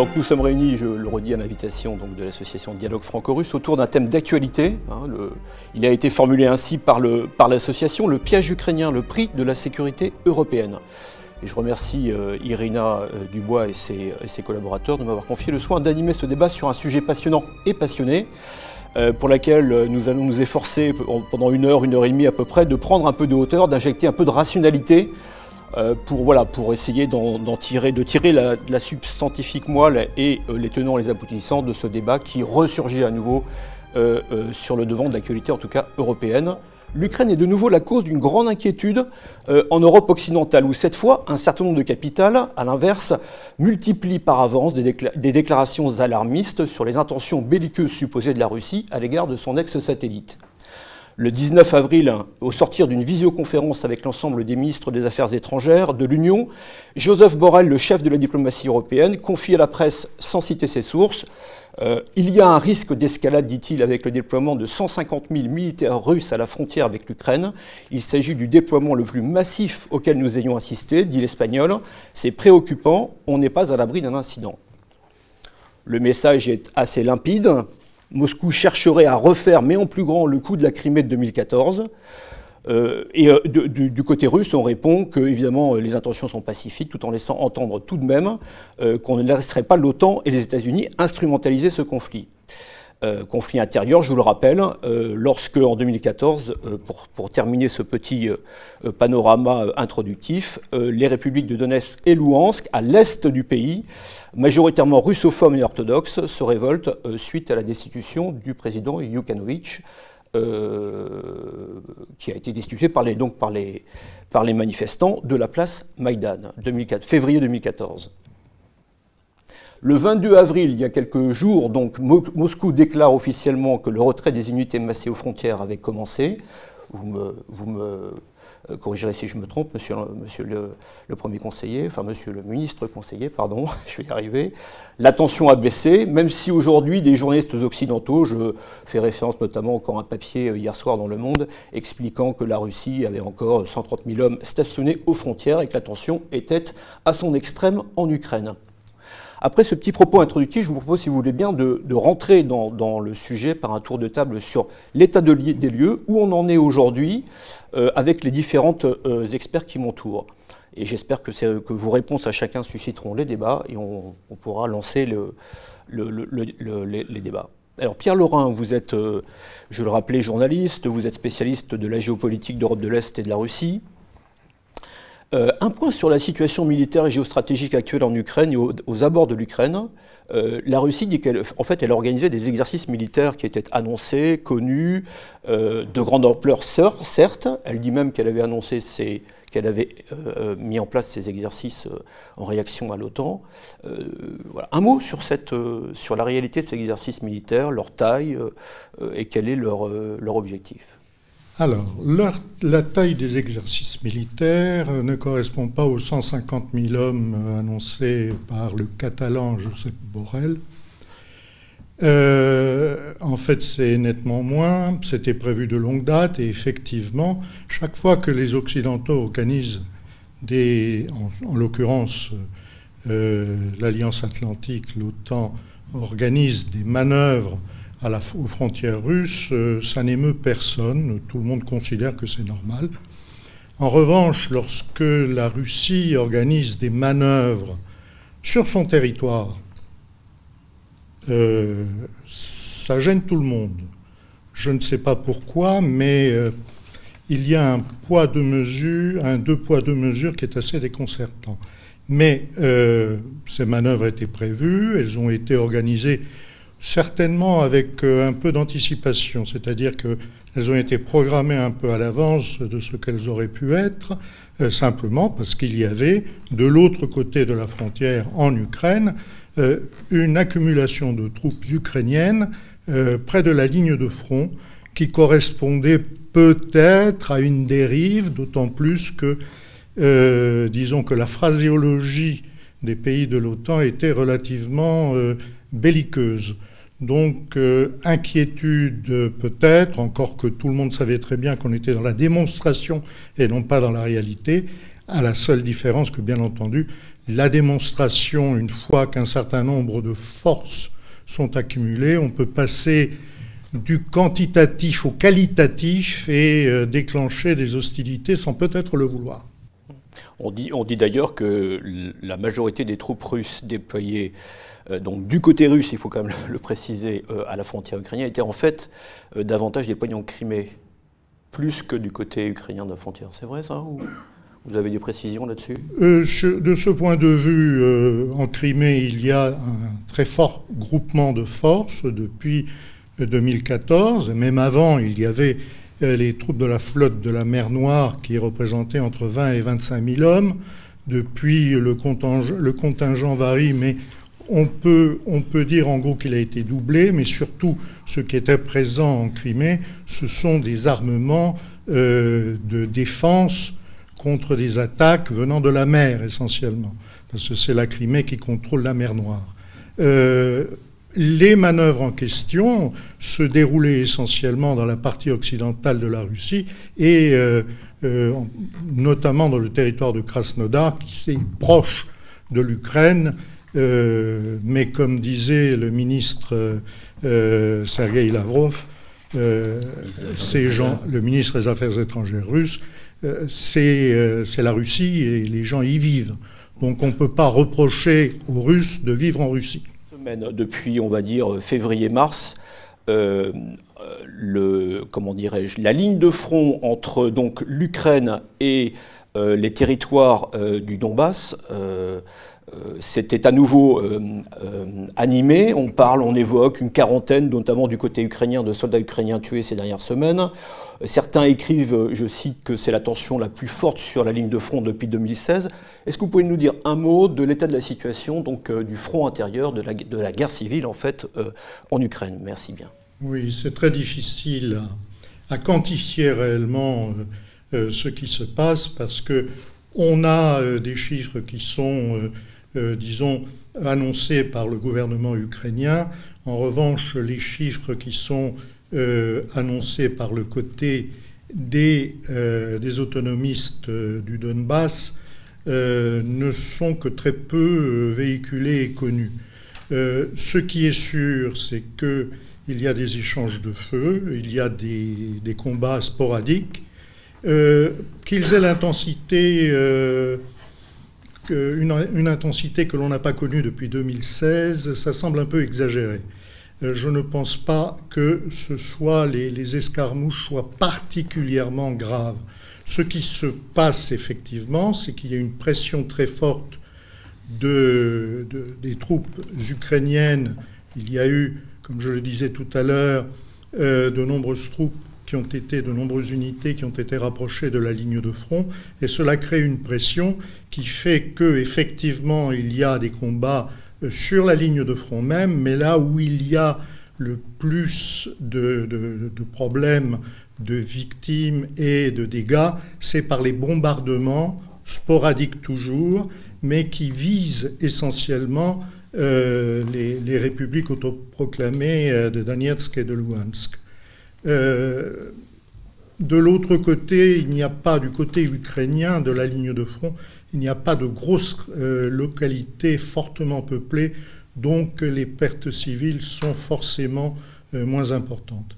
Donc nous sommes réunis, je le redis à l'invitation de l'association Dialogue Franco-Russe, autour d'un thème d'actualité. Hein, il a été formulé ainsi par l'association le, piège ukrainien, le prix de la sécurité européenne. Je remercie euh, Irina euh, Dubois et ses, collaborateurs de m'avoir confié le soin d'animer ce débat sur un sujet passionnant et passionné, euh, pour lequel nous allons nous efforcer pendant une heure, une heure et demie à peu près, de prendre un peu de hauteur, d'injecter un peu de rationalité pour, voilà, pour essayer d'en tirer, de tirer la, substantifique moelle et euh, les tenants et les aboutissants de ce débat qui ressurgit à nouveau euh, sur le devant de l'actualité, en tout cas européenne. L'Ukraine est de nouveau la cause d'une grande inquiétude en Europe occidentale, où cette fois, un certain nombre de capitales, à l'inverse, multiplient par avance des, déclarations alarmistes sur les intentions belliqueuses supposées de la Russie à l'égard de son ex-satellite. Le 19 avril, au sortir d'une visioconférence avec l'ensemble des ministres des Affaires étrangères de l'Union, Joseph Borrell, le chef de la diplomatie européenne, confie à la presse, sans citer ses sources, euh, Il y a un risque d'escalade, dit-il, avec le déploiement de 150 000 militaires russes à la frontière avec l'Ukraine. Il s'agit du déploiement le plus massif auquel nous ayons assisté, dit l'Espagnol. C'est préoccupant, on n'est pas à l'abri d'un incident. Le message est assez limpide. Moscou chercherait à refaire, mais en plus grand, le coup de la Crimée de 2014. Euh, et euh, du, côté russe, on répond que évidemment les intentions sont pacifiques, tout en laissant entendre tout de même euh, qu'on ne laisserait pas l'OTAN et les États-Unis instrumentaliser ce conflit. Euh, conflit intérieur, je vous le rappelle, euh, lorsque en 2014, euh, pour, terminer ce petit panorama introductif, les républiques de Donetsk et Louhansk, à l'est du pays, majoritairement russophones et orthodoxes, se révoltent suite à la destitution du président Yukhanovich, qui a été destitué par les, manifestants de la place Maïdan, 2004, février 2014. Le 22 avril, il y a quelques jours, donc, Moscou déclare officiellement que le retrait des unités massées aux frontières avait commencé. Vous me, euh, corrigerez si je me trompe, monsieur, le, premier conseiller, enfin monsieur le ministre conseiller, pardon, je vais y arriver. La tension a baissé, même si aujourd'hui des journalistes occidentaux, je fais référence notamment encore à un papier euh, hier soir dans Le Monde, expliquant que la Russie avait encore 130 000 hommes stationnés aux frontières et que la tension était à son extrême en Ukraine. Après ce petit propos introductif, je vous propose, si vous voulez bien, de, rentrer dans, le sujet par un tour de table sur l'état des lieux, où on en est aujourd'hui euh, avec les différentes euh, experts qui m'entourent. Et j'espère que, que, vos réponses à chacun susciteront les débats et on, pourra lancer les, débats. Alors Pierre Laurin, vous êtes, euh, je le rappelais, journaliste, vous êtes spécialiste de la géopolitique d'Europe de l'Est et de la Russie. Euh, un point sur la situation militaire et géostratégique actuelle en Ukraine et aux, abords de l'Ukraine. Euh, la Russie dit qu'elle en fait, elle organisait des exercices militaires qui étaient annoncés, connus, euh, de grande ampleur, certes. Elle dit même qu'elle avait annoncé qu'elle avait mis en place ces exercices en réaction à l'OTAN. Un mot sur, cette, sur la réalité de ces exercices militaires, leur taille et quel est leur, leur objectif? Alors, la taille des exercices militaires ne correspond pas aux 150 000 hommes annoncés par le catalan Josep Borrell. Euh, en fait, c'est nettement moins. C'était prévu de longue date et effectivement, chaque fois que les Occidentaux organisent des, en, l'occurrence, euh, l'Alliance Atlantique, l'OTAN, organise des manœuvres à la, aux frontières russes, euh, ça n'émeut personne, tout le monde considère que c'est normal. En revanche, lorsque la Russie organise des manœuvres sur son territoire, euh, ça gêne tout le monde. Je ne sais pas pourquoi, mais euh, il y a un poids de mesure, un deux poids deux mesures qui est assez déconcertant. Mais ces manœuvres étaient prévues, elles ont été organisées certainement avec euh, un peu d'anticipation, c'est-à-dire qu'elles ont été programmées un peu à l'avance de ce qu'elles auraient pu être, euh, simplement parce qu'il y avait de l'autre côté de la frontière en Ukraine euh, une accumulation de troupes ukrainiennes près de la ligne de front qui correspondait peut-être à une dérive, d'autant plus que, disons que la phraséologie des pays de l'OTAN était relativement belliqueuse. Donc euh, inquiétude peut-être, encore que tout le monde savait très bien qu'on était dans la démonstration et non pas dans la réalité. à la seule différence que, bien entendu, la démonstration, une fois qu'un certain nombre de forces sont accumulées, on peut passer du quantitatif au qualitatif et euh, déclencher des hostilités sans peut-être le vouloir. On dit, d'ailleurs que la majorité des troupes russes déployées euh, donc du côté russe, il faut quand même le préciser, euh, à la frontière ukrainienne, étaient en fait davantage déployées en Crimée, plus que du côté ukrainien de la frontière. C'est vrai ça vous avez des précisions là-dessus? De ce point de vue, en Crimée, il y a un très fort groupement de forces depuis 2014. Même avant, il y avait euh, les troupes de la flotte de la mer Noire qui représentaient entre 20 et 25 000 hommes. Depuis, le contingent, varie, mais on peut, on peut dire en gros qu'il a été doublé, mais surtout ce qui était présent en Crimée, ce sont des armements euh, de défense contre des attaques venant de la mer essentiellement, parce que c'est la Crimée qui contrôle la mer Noire. Euh, les manœuvres en question se déroulaient essentiellement dans la partie occidentale de la Russie et euh, euh, notamment dans le territoire de Krasnodar, qui est proche de l'Ukraine. Euh, mais comme disait le ministre Sergei Lavrov, ces le ministre des Affaires étrangères russe, c'est la Russie et les gens y vivent. Donc on ne peut pas reprocher aux Russes de vivre en Russie depuis, on va dire, février-mars, euh, le, comment dirais-je, la ligne de front entre donc l'Ukraine et euh, les territoires euh, du Donbass c'était à nouveau animé. On parle, on évoque une quarantaine, notamment du côté ukrainien, de soldats ukrainiens tués ces dernières semaines. Certains écrivent, je cite, que c'est la tension la plus forte sur la ligne de front depuis 2016. Est-ce que vous pouvez nous dire un mot de l'état de la situation, donc euh, du front intérieur, de la, guerre civile en fait euh, en Ukraine? Merci bien. Oui, c'est très difficile à, quantifier réellement euh, ce qui se passe parce que on a des chiffres qui sont, disons, annoncés par le gouvernement ukrainien. En revanche, les chiffres qui sont euh, annoncés par le côté des, euh, des autonomistes euh, du Donbass ne sont que très peu véhiculés et connus. ce qui est sûr, c'est qu'il y a des échanges de feu, il y a des, des combats sporadiques, qu'ils aient l'intensité, une, intensité que l'on n'a pas connue depuis 2016, ça semble un peu exagéré. Euh, je ne pense pas que ce soit les, escarmouches soient particulièrement graves. Ce qui se passe effectivement, c'est qu'il y a une pression très forte de, des troupes ukrainiennes. Il y a eu, comme je le disais tout à l'heure, euh, de nombreuses troupes qui ont été, de nombreuses unités qui ont été rapprochées de la ligne de front, et cela crée une pression qui fait que effectivement il y a des combats sur la ligne de front même, mais là où il y a le plus de, problèmes de victimes et de dégâts, c'est par les bombardements, sporadiques toujours, mais qui visent essentiellement euh, les, républiques autoproclamées euh, de Donetsk et de Luhansk. Euh, de l'autre côté, il n'y a pas du côté ukrainien de la ligne de front, il n'y a pas de grosses euh, localités fortement peuplées, donc les pertes civiles sont forcément euh, moins importantes.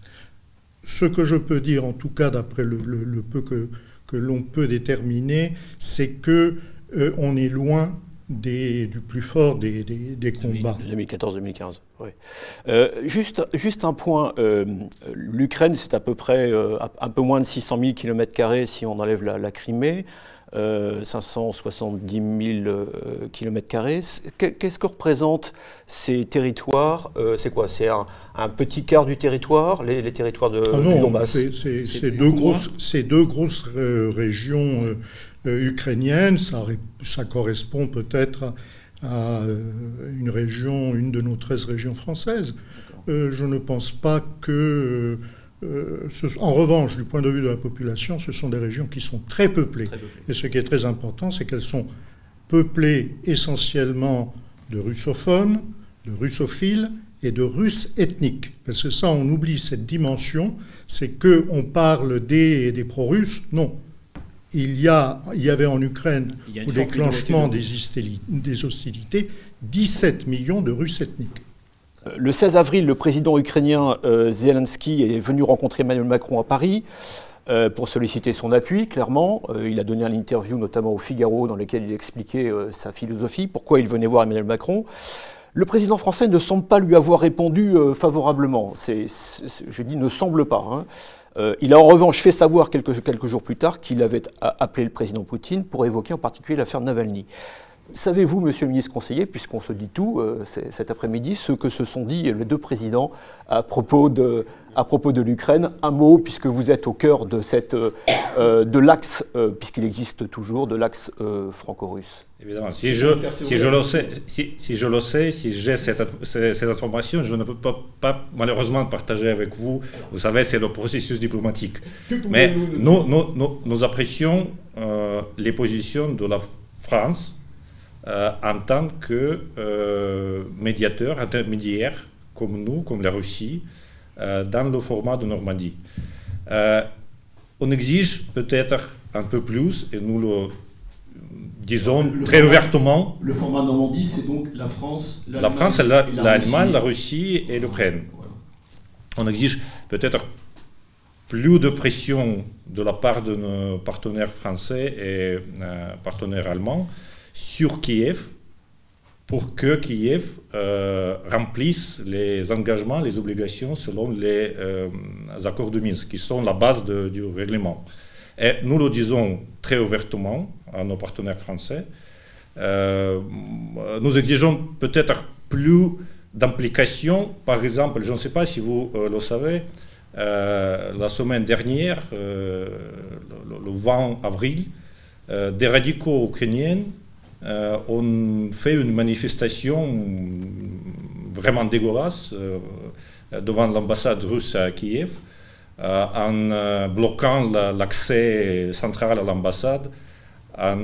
Ce que je peux dire, en tout cas d'après le, peu que, l'on peut déterminer, c'est que on est loin du plus fort des, combats. 2014-2015, oui. juste, juste un point, l'Ukraine, c'est à peu près un peu moins de 600 000 km si on enlève la Crimée. 570 000 km. Qu'est-ce que représentent ces territoires euh, C'est quoi? C'est un, petit quart du territoire, les, territoires de ah non, C'est deux, grosses, deux grosses euh, régions euh, ukrainiennes. Ça, ça correspond peut-être à, une région, une de nos 13 régions françaises. je ne pense pas que euh, en revanche, du point de vue de la population, ce sont des régions qui sont très peuplées. Et ce qui est très important, c'est qu'elles sont peuplées essentiellement de russophones, de russophiles et de russes ethniques. Parce que ça, on oublie cette dimension, c'est qu'on parle des, des pro-russes. Non. il y, a, il y avait en Ukraine, au déclenchement des, des hostilités, 17 millions de Russes ethniques. Le 16 avril, le président ukrainien euh, Zelensky est venu rencontrer Emmanuel Macron à Paris euh, pour solliciter son appui, clairement. Euh, il a donné une interview notamment au Figaro dans lequel il expliquait sa philosophie, pourquoi il venait voir Emmanuel Macron. Le président français ne semble pas lui avoir répondu favorablement. je dis ne semble pas. Hein. il a en revanche fait savoir quelques, quelques jours plus tard qu'il avait appelé le président Poutine pour évoquer en particulier l'affaire Navalny. Savez-vous, monsieur le ministre conseiller, puisqu'on se dit tout euh, cet après-midi, ce que se sont dit les deux présidents à propos de, à propos de l'Ukraine? Un mot, puisque vous êtes au cœur de, cette, euh, de l'axe, euh, puisqu'il existe toujours, de l'axe franco-russe. Évidemment, si je, si, je le sais, si, si, je le sais, si j'ai cette, cette, information, je ne peux pas, pas, malheureusement partager avec vous. Vous savez, c'est le processus diplomatique. Mais nous, nous, nous, nous apprécions les positions de la France euh, en tant que euh, médiateur, intermédiaire, comme nous, comme la Russie, euh, dans le format de Normandie. on exige peut-être un peu plus, et nous le disons très ouvertement. Le format Normandie, c'est donc la France, la France, l'Allemagne, la, Russie et l'Ukraine. On exige peut-être plus de pression de la part de nos partenaires français et partenaires allemands sur Kiev pour que Kiev euh, remplisse les engagements, les obligations selon les euh, accords de Minsk, qui sont la base du règlement. Et nous le disons très ouvertement à nos partenaires français. Euh, nous exigeons peut-être plus d'implication. Par exemple, je ne sais pas si vous le savez, la semaine dernière, le, le, 20 avril, des radicaux ukrainiens euh, on fait une manifestation vraiment dégueulasse euh, devant l'ambassade russe à Kiev euh, en bloquant l'accès central à l'ambassade, en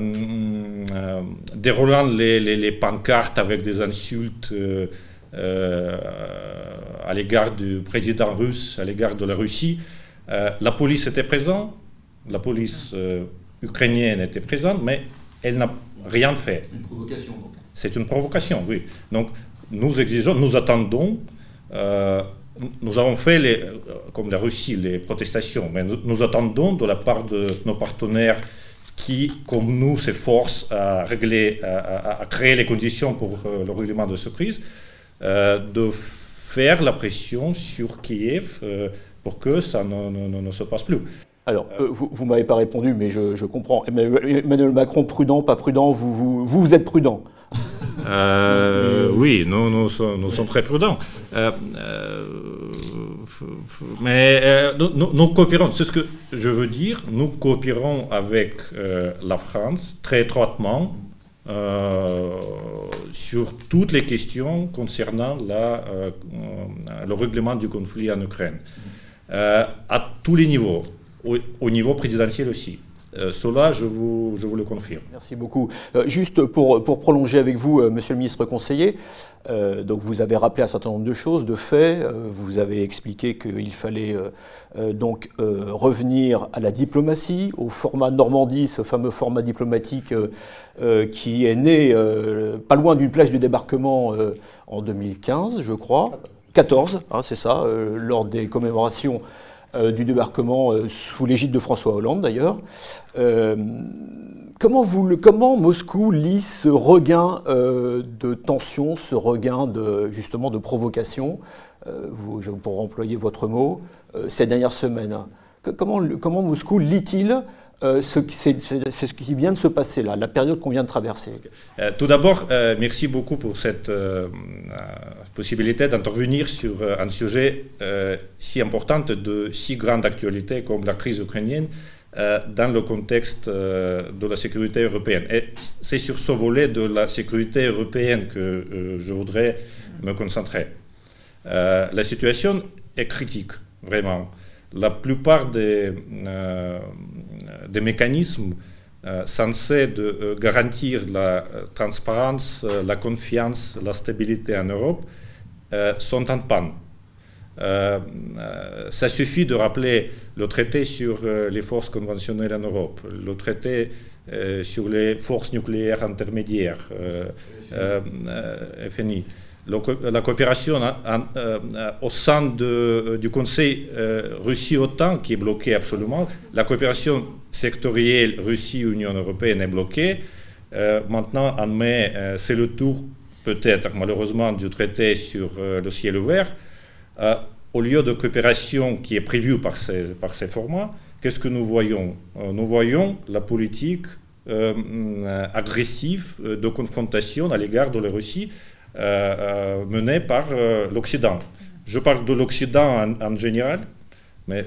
déroulant les, pancartes avec des insultes à l'égard du président russe, à l'égard de la Russie. la police était présente, la police ukrainienne était présente, mais elle n'a rien fait. Une provocation, donc. C'est une provocation, oui. Donc, nous exigeons, nous attendons. Euh, nous avons fait, les, euh, comme la Russie, les protestations, mais nous, attendons de la part de nos partenaires qui, comme nous, s'efforcent à régler, à, créer les conditions pour euh, le règlement de cette crise, de faire la pression sur Kiev pour que ça ne se passe plus. Alors, euh, vous ne m'avez pas répondu, mais je, comprends. Emmanuel Macron, prudent, pas prudent, vous, vous, vous êtes prudent. Euh, Oui, nous, sommes, très prudents. Euh, mais nous, coopérons, c'est ce que je veux dire, nous coopérons avec la France très étroitement sur toutes les questions concernant le règlement du conflit en Ukraine, à tous les niveaux au, niveau présidentiel aussi. Euh, cela, je vous, le confirme. Merci beaucoup. Euh, juste pour, prolonger avec vous, euh, monsieur le ministre conseiller, donc vous avez rappelé un certain nombre de choses, de faits. vous avez expliqué qu'il fallait donc revenir à la diplomatie, au format Normandie, ce fameux format diplomatique qui est né pas loin d'une plage de débarquement en 2015, je crois. 14, hein, c'est ça, lors des commémorations euh, du débarquement euh, sous l'égide de François Hollande d'ailleurs. Euh, comment, comment Moscou lit ce regain de tension, ce regain de, justement de provocation, pourrais employer votre mot, ces dernières semaines? Comment Moscou lit-il euh, c'est ce qui vient de se passer là, la période qu'on vient de traverser. Euh, tout d'abord, euh, merci beaucoup pour cette possibilité d'intervenir sur un sujet si important, de si grande actualité comme la crise ukrainienne dans le contexte de la sécurité européenne. Et c'est sur ce volet de la sécurité européenne que je voudrais me concentrer. la situation est critique, vraiment la plupart des, des mécanismes euh, censés euh, garantir la transparence, la confiance, la stabilité en Europe sont en panne. ça suffit de rappeler le traité sur les forces conventionnelles en Europe, le traité sur les forces nucléaires intermédiaires, FNI la coopération au sein du Conseil Russie-OTAN qui est bloqué absolument, la coopération sectorielle Russie-Union européenne est bloquée. maintenant, en mai, c'est le tour peut-être malheureusement du traité sur euh, le ciel ouvert, euh, au lieu de coopération qui est prévue par ces, par ces formats, qu'est-ce que nous voyons? Euh, Nous voyons la politique agressive de confrontation à l'égard de la Russie menée par l'Occident. Je parle de l'Occident en, général, mais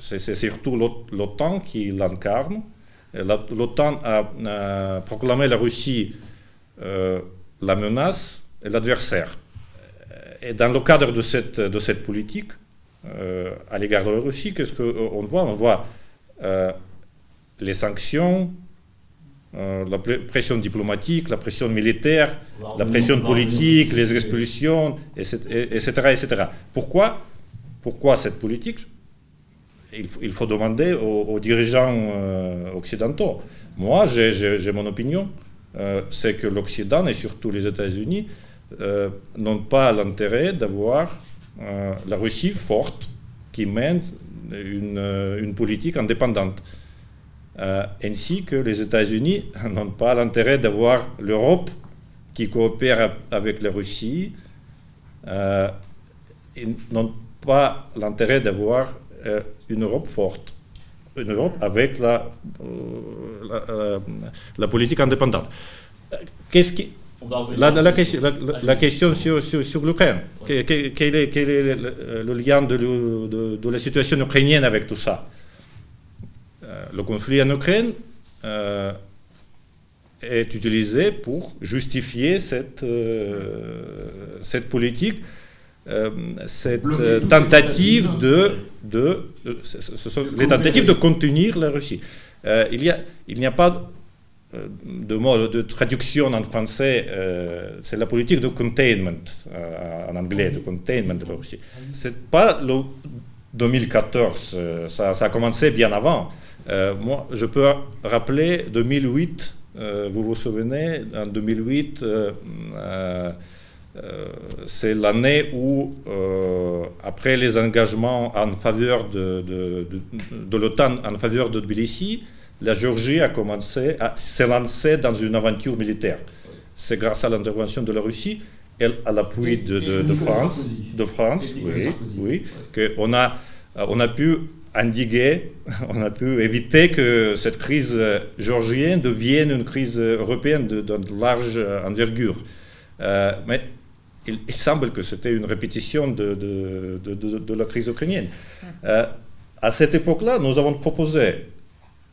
c'est surtout l'OTAN qui l'incarne. L'OTAN a, proclamé la Russie la menace et l'adversaire. Et dans le cadre de cette, politique, euh, à l'égard de la Russie, qu'est-ce qu'on voit? On voit euh, les sanctions, euh, la pression diplomatique, la pression militaire, la pression politique, les expulsions, etc. etc. Pourquoi, pourquoi cette politique? Il faut, il faut, demander aux, dirigeants occidentaux. Moi, j'ai mon opinion. Euh, c'est que l'Occident et surtout les États-Unis euh, n'ont pas l'intérêt d'avoir euh, la Russie forte qui mène une, politique indépendante. Ainsi que les États-Unis n'ont pas l'intérêt d'avoir l'Europe qui coopère avec la Russie, et n'ont pas l'intérêt d'avoir une Europe forte une Europe avec la, euh, euh, la, politique indépendante. Qu'est-ce qui, la, la, question, la, question sur, sur, l'Ukraine, quel, est, quel est le, lien de, de, de, la situation ukrainienne avec tout ça? euh, Le conflit en Ukraine est utilisé pour justifier cette, cette politique euh, cette euh, tentative de, de, ce sont les tentatives de contenir la Russie. Euh, il n'y a, il a pas de mot de traduction en français, c'est la politique de containment en anglais, de containment de la Russie. C'est pas le 2014, ça, ça, a commencé bien avant. Moi, je peux rappeler 2008, vous vous souvenez, en 2008, euh, c'est l'année où, euh, après les engagements en faveur de, de, l'OTAN en faveur de Tbilissi, la Géorgie a commencé à se lancer dans une aventure militaire. C'est grâce à l'intervention de la Russie et à l'appui de, France, de France, oui, oui, qu'on a, on a pu endiguer, on a pu éviter que cette crise géorgienne devienne une crise européenne de, large envergure. Euh, mais il, semble que c'était une répétition de, de, la crise ukrainienne. Euh, à cette époque-là, nous avons proposé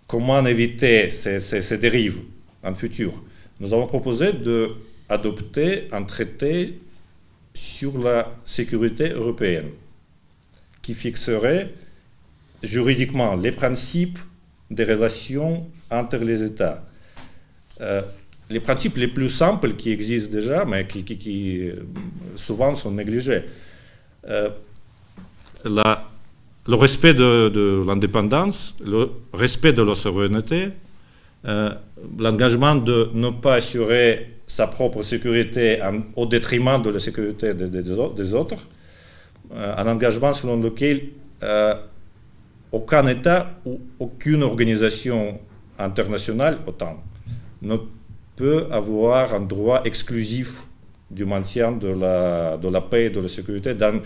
comment éviter ces, dérives en futur. Nous avons proposé d'adopter un traité sur la sécurité européenne qui fixerait juridiquement les principes des relations entre les États. Euh, les principes les plus simples qui existent déjà, mais qui, euh, souvent sont négligés. Euh, le respect de, l'indépendance, le respect de la souveraineté, l'engagement de ne pas assurer sa propre sécurité au détriment de la sécurité des, autres, un engagement selon lequel aucun État ou aucune organisation internationale, autant, ne peut avoir un droit exclusif du maintien de la, paix et de la sécurité dans,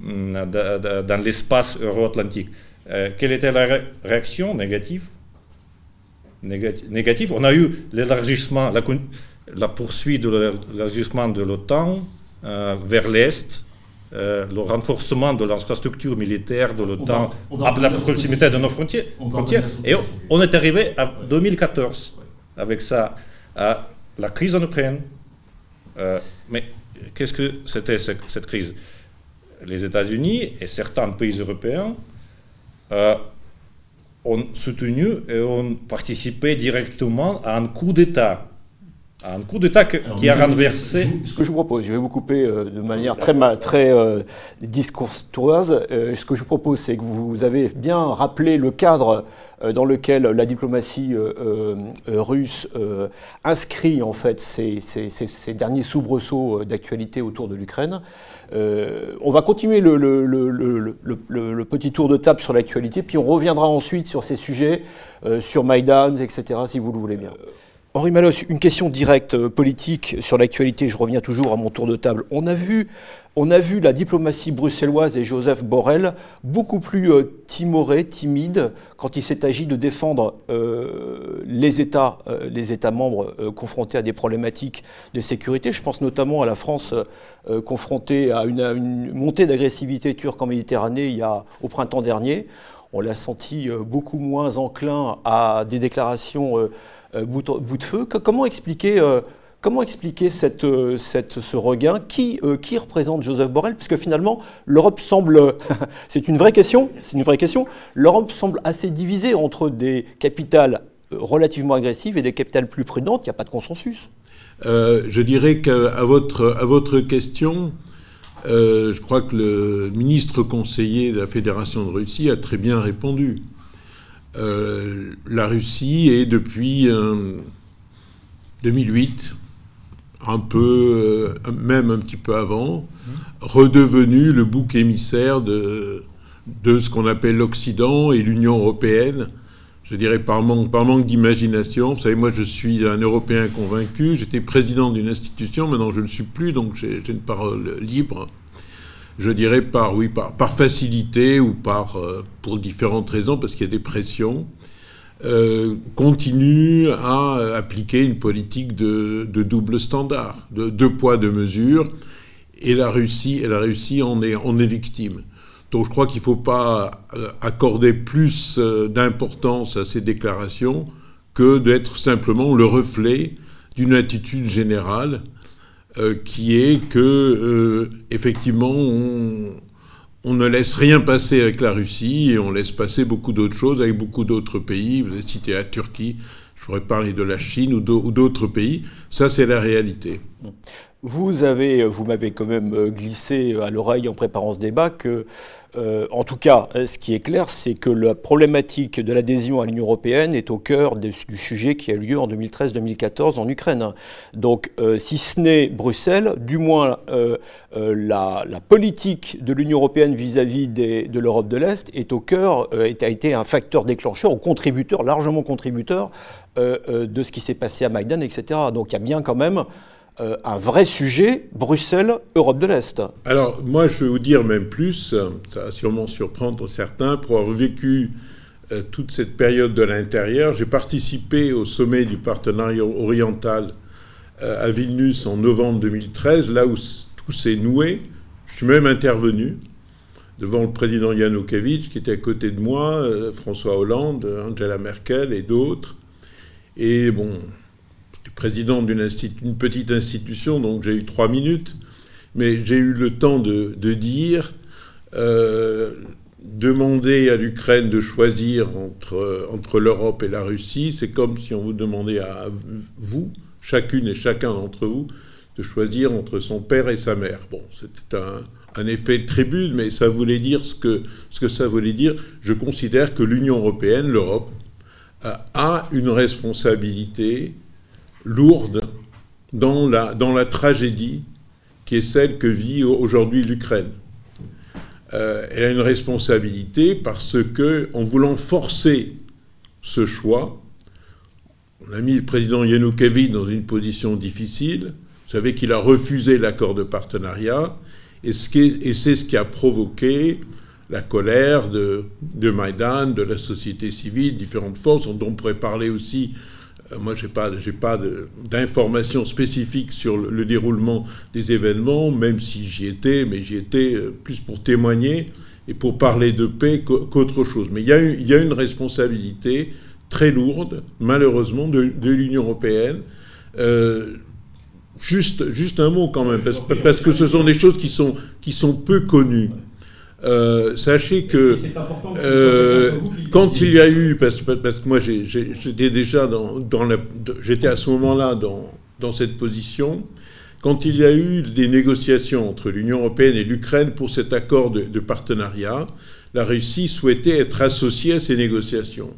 mm, l'espace euro-atlantique. Euh, quelle était la réaction négative? Négative? On a eu l'élargissement, la, la, poursuite de l'élargissement de l'OTAN euh, vers l'Est, euh, le renforcement de l'infrastructure militaire de l'OTAN à la proximité de nos frontières. frontières. et on est arrivé à 2014 avec ça à la crise en Ukraine. Euh, mais qu'est-ce que c'était cette, crise? Les États-Unis et certains pays européens euh, ont soutenu et ont participé directement à un coup d'État un coup d'État qui a renversé. Ce que je vous propose, je vais vous couper euh, de manière très, très euh, discourtoise. Euh, ce que je vous propose, c'est que vous avez bien rappelé le cadre dans lequel la diplomatie russe inscrit en fait ces, ces derniers soubresauts d'actualité autour de l'Ukraine. on va continuer le, le, le, le, petit tour de table sur l'actualité, puis on reviendra ensuite sur ces sujets, sur Maïdan, etc., si vous le voulez bien. Henri Malos, une question directe euh, politique sur l'actualité. Je reviens toujours à mon tour de table. On a vu, on a vu la diplomatie bruxelloise et Joseph Borrell beaucoup plus euh, timoré, timide, quand il s'est agi de défendre euh, les États, les États membres confrontés à des problématiques de sécurité. Je pense notamment à la France confrontée à une, montée d'agressivité turque en Méditerranée il y a, au printemps dernier. On l'a senti beaucoup moins enclin à des déclarations euh, bout, de feu. Comment expliquer, euh, comment expliquer euh, cette, ce regain qui, qui représente Joseph Borrell? Puisque finalement, l'Europe semble. c'est une vraie question. C'est une vraie question. L'Europe semble assez divisée entre des capitales relativement agressives et des capitales plus prudentes. Il n'y a pas de consensus. je dirais qu'à votre, à votre question, je crois que le ministre conseiller de la Fédération de Russie a très bien répondu. Euh, la Russie est depuis 2008, euh, un peu, euh, même un petit peu avant, redevenu le bouc émissaire de, de ce qu'on appelle l'Occident et l'Union européenne. Je dirais par manque, par manque d'imagination. Vous savez, moi, je suis un Européen convaincu. J'étais président d'une institution, maintenant je ne le suis plus, donc j'ai une parole libre je dirais par, oui, par, par facilité ou par, euh, pour différentes raisons, parce qu'il y a des pressions, euh, continue à appliquer une politique de, double standard, de deux poids, deux mesures, et la Russie, en, est, en est victime. Donc je crois qu'il ne faut pas euh, accorder plus d'importance à ces déclarations que d'être simplement le reflet d'une attitude générale euh, qui est que, euh, effectivement, on, ne laisse rien passer avec la Russie et on laisse passer beaucoup d'autres choses avec beaucoup d'autres pays. Vous avez cité la Turquie, je pourrais parler de la Chine ou d'autres pays. Ça, c'est la réalité. Vous avez, vous m'avez quand même glissé à l'oreille en préparant ce débat que euh, en tout cas, ce qui est clair, c'est que la problématique de l'adhésion à l'Union européenne est au cœur du sujet qui a eu lieu en 2013-2014 en Ukraine. Donc, euh, si ce n'est Bruxelles, du moins euh, la, politique de l'Union européenne vis-à-vis de l'Europe de l'Est est au cœur, a été un facteur déclencheur, ou contributeur, largement contributeur de ce qui s'est passé à Maïdan, etc. Donc, il y a bien quand même euh, un vrai sujet, Bruxelles, Europe de l'Est. Alors moi je vais vous dire même plus, ça va sûrement surprendre certains, pour avoir vécu euh, toute cette période de l'intérieur, j'ai participé au sommet du partenariat oriental euh, à Vilnius en novembre 2013, là où tout s'est noué. Je suis même intervenu devant le président Yanukovych qui était à côté de moi, François Hollande, Angela Merkel et d'autres. Et bon, président d'une petite institution, donc j'ai eu trois minutes, mais j'ai eu le temps de, dire, euh, demander à l'Ukraine de choisir entre, entre l'Europe et la Russie, c'est comme si on vous demandait à vous, chacune et chacun d'entre vous, de choisir entre son père et sa mère. Bon, c'était un, effet de tribune, mais ça voulait dire ce que, ce que ça voulait dire. Je considère que l'Union européenne, l'Europe, a une responsabilité lourde dans la, dans la tragédie qui est celle que vit aujourd'hui l'Ukraine. Euh, elle a une responsabilité parce que, en voulant forcer ce choix, on a mis le président Yanukovych dans une position difficile. Vous savez qu'il a refusé l'accord de partenariat, et c'est ce qui a provoqué la colère de, de Maïdan, de la société civile, différentes forces, dont on pourrait parler aussi moi, je n'ai pas, pas d'informations spécifiques sur le, déroulement des événements, même si j'y étais, mais j'y étais euh, plus pour témoigner et pour parler de paix qu'autre chose. Mais il y, a une, il y, a une responsabilité très lourde, malheureusement, de, l'Union européenne. Euh, juste, juste un mot quand même, parce, parce, que ce sont des choses qui sont, qui sont peu connues. Euh, sachez que, euh, quand il y a eu, parce, parce que moi j'étais déjà dans, dans j'étais à ce moment-là dans, dans cette position quand il y a eu des négociations entre l'Union européenne et l'Ukraine pour cet accord de, partenariat. La Russie souhaitait être associée à ces négociations.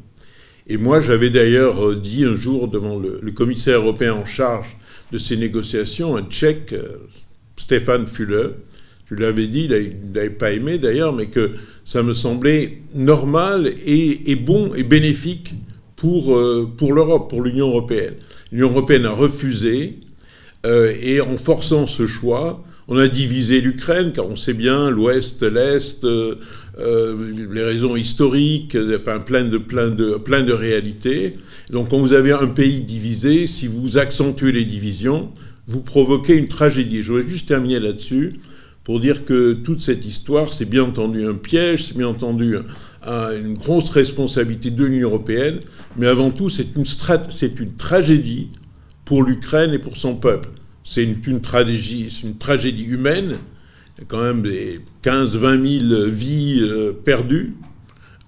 Et moi, j'avais d'ailleurs euh, dit un jour devant le, commissaire européen en charge de ces négociations, un tchèque, Stéphane Fulle, je lui avais dit, il n'avait pas aimé d'ailleurs, mais que ça me semblait normal et, bon et bénéfique pour, euh, pour l'Europe, pour l'Union européenne. L'Union européenne a refusé, euh, et en forçant ce choix, on a divisé l'Ukraine, car on sait bien l'Ouest, l'Est, euh, les raisons historiques, enfin plein de, plein, de, plein de réalités. Donc quand vous avez un pays divisé, si vous accentuez les divisions, vous provoquez une tragédie. Je voudrais juste terminer là-dessus pour dire que toute cette histoire, c'est bien entendu un piège, c'est bien entendu une grosse responsabilité de l'Union européenne, mais avant tout, c'est une, une, tragédie pour l'Ukraine et pour son peuple. C'est une, tragédie, humaine. Il y a quand même des 15-20 000 vies euh, perdues,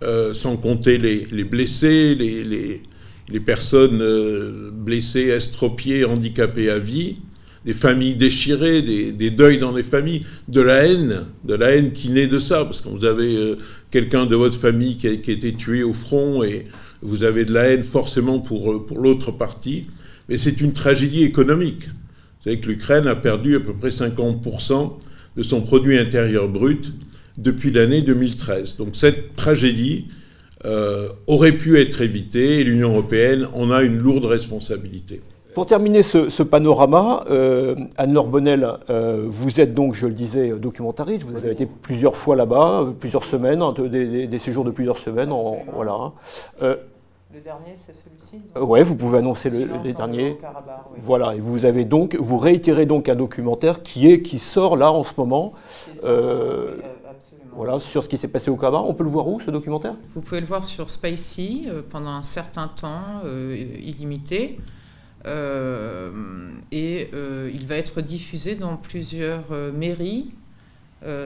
euh, sans compter les, blessés, les, les personnes euh, blessées, estropiées, handicapées à vie des familles déchirées, des, deuils dans des familles, de la haine, de la haine qui naît de ça, parce que vous avez euh, quelqu'un de votre famille qui a, été tué au front et vous avez de la haine forcément pour, euh, pour l'autre partie, mais c'est une tragédie économique. Vous savez que l'Ukraine a perdu à peu près 50% de son produit intérieur brut depuis l'année 2013. Donc cette tragédie euh, aurait pu être évitée et l'Union européenne en a une lourde responsabilité. Pour terminer ce, panorama, euh, Anne-Laure Bonnel, euh, vous êtes donc, je le disais, documentariste. Vous avez été plusieurs fois là-bas, euh, plusieurs semaines, hein, des, séjours de plusieurs semaines. voilà. le dernier, c'est celui-ci Oui, vous pouvez annoncer le, les derniers. Voilà, et vous avez donc, vous réitérez donc un documentaire qui est, qui sort là en ce moment. Voilà, sur ce qui s'est passé au Karabakh. On peut le voir où, ce documentaire? Vous pouvez le voir sur Spicy pendant un certain temps illimité. Euh, et euh, il va être diffusé dans plusieurs euh, mairies,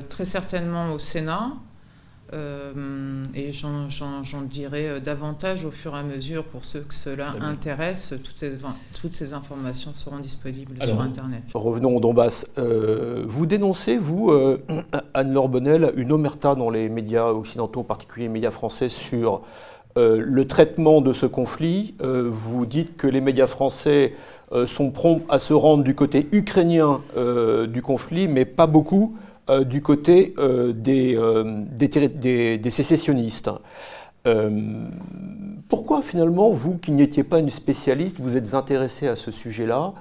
très certainement au Sénat. et j'en dirai davantage au fur et à mesure pour ceux que cela intéresse. Toutes ces, toutes ces, informations seront disponibles sur Internet. Revenons au Donbass. vous dénoncez, vous, Anne-Laure Bonnel, une omerta dans les médias occidentaux, en particulier les médias français, sur euh, le traitement de ce conflit, euh, vous dites que les médias français euh, sont prompts à se rendre du côté ukrainien du conflit, mais pas beaucoup du côté des, des, sécessionnistes. pourquoi finalement, vous qui n'étiez pas une spécialiste, vous êtes intéressé à ce sujet-là?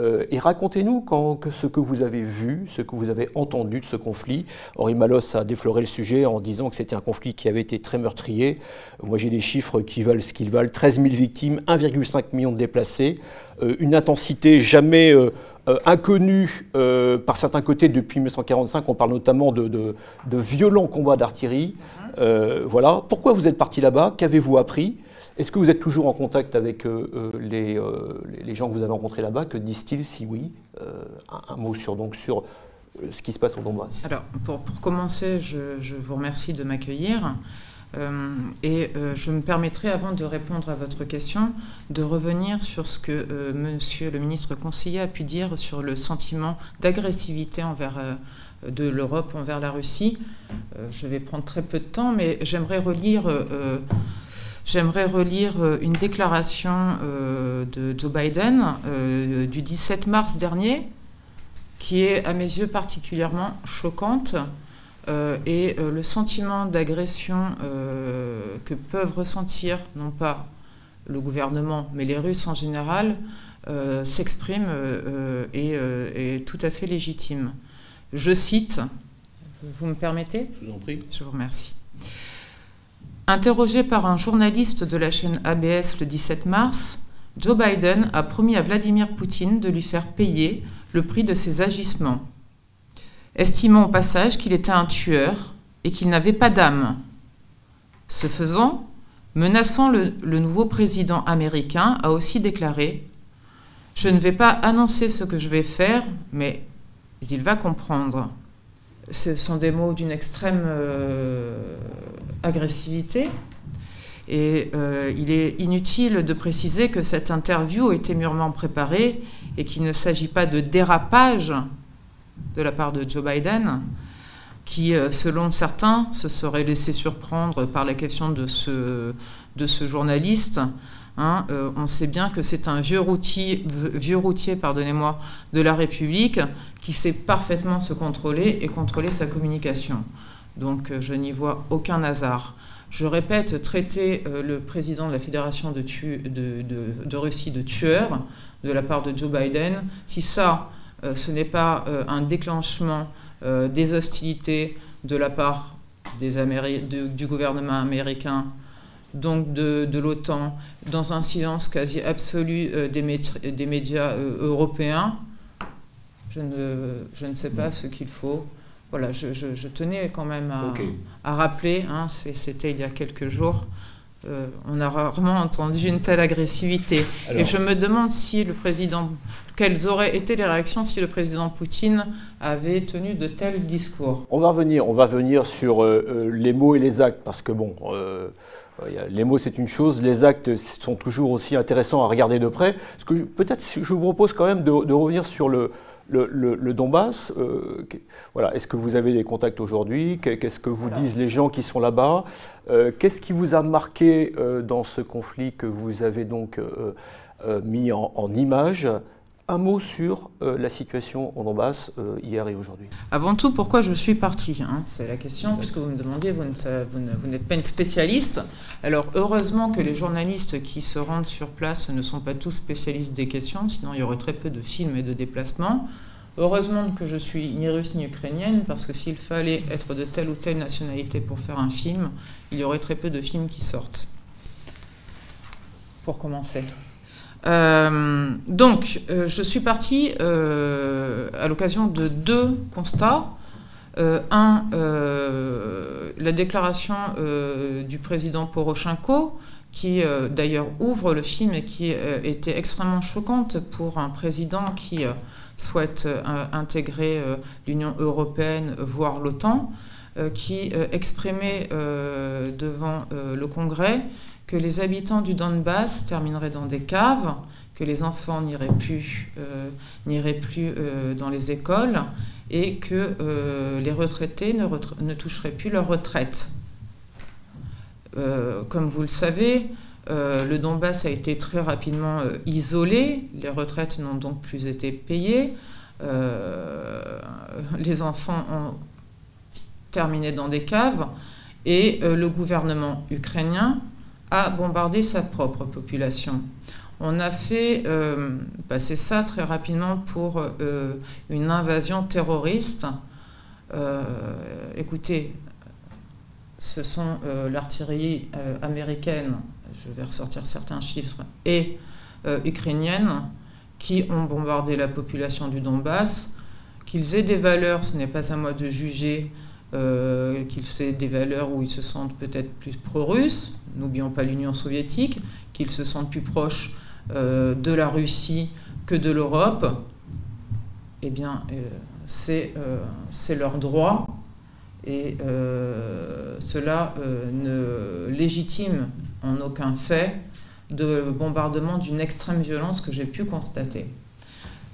Euh, et racontez-nous ce que vous avez vu, ce que vous avez entendu de ce conflit. Henri Malos a défloré le sujet en disant que c'était un conflit qui avait été très meurtrier. Moi, j'ai des chiffres qui valent ce qu'ils valent 13 000 victimes, 1,5 million de déplacés, euh, une intensité jamais euh, inconnue par certains côtés depuis 1945. On parle notamment de, violents combats d'artillerie. voilà. Pourquoi vous êtes parti là-bas? Qu'avez-vous appris? Est-ce que vous êtes toujours en contact avec euh, euh, euh, les, gens que vous avez rencontrés là-bas? Que disent-ils si oui un, mot sur, donc, sur ce qui se passe au Donbass? Alors, pour, commencer, je, vous remercie de m'accueillir. et je me permettrai, avant de répondre à votre question, de revenir sur ce que Monsieur le ministre conseiller a pu dire sur le sentiment d'agressivité envers de l'Europe envers la Russie. je vais prendre très peu de temps, mais j'aimerais relire J'aimerais relire euh, une déclaration euh, de Joe Biden euh, du 17 mars dernier, qui est à mes yeux particulièrement choquante. et le sentiment d'agression que peuvent ressentir, non pas le gouvernement, mais les Russes en général, s'exprime et est tout à fait légitime. Je cite, vous me permettez? Je vous en prie. Je vous remercie. Interrogé par un journaliste de la chaîne ABS le 17 mars, Joe Biden a promis à Vladimir Poutine de lui faire payer le prix de ses agissements, estimant au passage qu'il était un tueur et qu'il n'avait pas d'âme. Ce faisant, menaçant le, nouveau président américain, a aussi déclaré Je ne vais pas annoncer ce que je vais faire, mais il va comprendre. Ce sont des mots d'une extrême euh, agressivité. Et euh, il est inutile de préciser que cette interview été mûrement préparée et qu'il ne s'agit pas de dérapage de la part de Joe Biden, qui, euh, selon certains, se serait laissé surprendre par la question de ce journaliste. Hein. Euh, on sait bien que c'est un vieux routier, pardonnez-moi, de la République qui sait parfaitement se contrôler et contrôler sa communication. Donc euh, je n'y vois aucun hasard. Je répète, traiter le président de la Fédération de, de, Russie de tueur de la part de Joe Biden, si ça, ce n'est pas un déclenchement euh, des hostilités de la part du gouvernement américain, donc de, l'OTAN, dans un silence quasi absolu euh, des, des, médias euh, européens, je ne, je ne, sais pas ce qu'il faut. Voilà, je, tenais quand même à, rappeler, hein, c'était il y a quelques jours, on a rarement entendu une telle agressivité. Et je me demande si le président quelles auraient été les réactions si le président Poutine avait tenu de tels discours On va revenir, on va venir sur euh, euh, les mots et les actes, parce que bon, euh, les mots c'est une chose, les actes sont toujours aussi intéressants à regarder de près. Ce que peut-être je vous propose quand même de, revenir sur le, le, Donbass. voilà, est-ce que vous avez des contacts aujourd'hui? Qu'est-ce que vous disent les gens qui sont là-bas? Qu'est-ce qui vous a marqué dans ce conflit que vous avez donc mis en, en image? Un mot sur euh, la situation en Donbass euh, hier et aujourd'hui. Avant tout, pourquoi je suis parti hein? C'est la question, puisque vous me demandiez, vous, n'êtes pas une spécialiste. Alors, heureusement que les journalistes qui se rendent sur place ne sont pas tous spécialistes des questions, sinon il y aurait très peu de films et de déplacements. Heureusement que je suis ni russe ni ukrainienne, parce que s'il fallait être de telle ou telle nationalité pour faire un film, il y aurait très peu de films qui sortent. Pour commencer. Euh, donc, euh, je suis partie euh, à l'occasion de deux constats. un, la déclaration du président Poroshenko, qui d'ailleurs ouvre le film et qui était extrêmement choquante pour un président qui souhaite intégrer l'Union européenne, voire l'OTAN, qui exprimait devant le Congrès que les habitants du Donbass termineraient dans des caves, que les enfants n'iraient plus, euh, plus euh, dans les écoles et que euh, les retraités ne, ne, toucheraient plus leur retraite. comme vous le savez, le Donbass a été très rapidement isolé, les retraites n'ont donc plus été payées, les enfants ont terminé dans des caves et le gouvernement ukrainien a bombardé sa propre population. On a fait euh, passer ça très rapidement pour euh, une invasion terroriste. Euh, écoutez, ce sont l'artillerie américaine, je vais ressortir certains chiffres, et ukrainienne qui ont bombardé la population du Donbass. Qu'ils aient des valeurs, ce n'est pas à moi de juger qu'ils aient des valeurs où ils se sentent peut-être plus pro-russes, n'oublions pas l'Union soviétique, qu'ils se sentent plus proches euh, de la Russie que de l'Europe, eh bien, euh, c'est leur droit et cela ne légitime en aucun fait de bombardement d'une extrême violence que j'ai pu constater.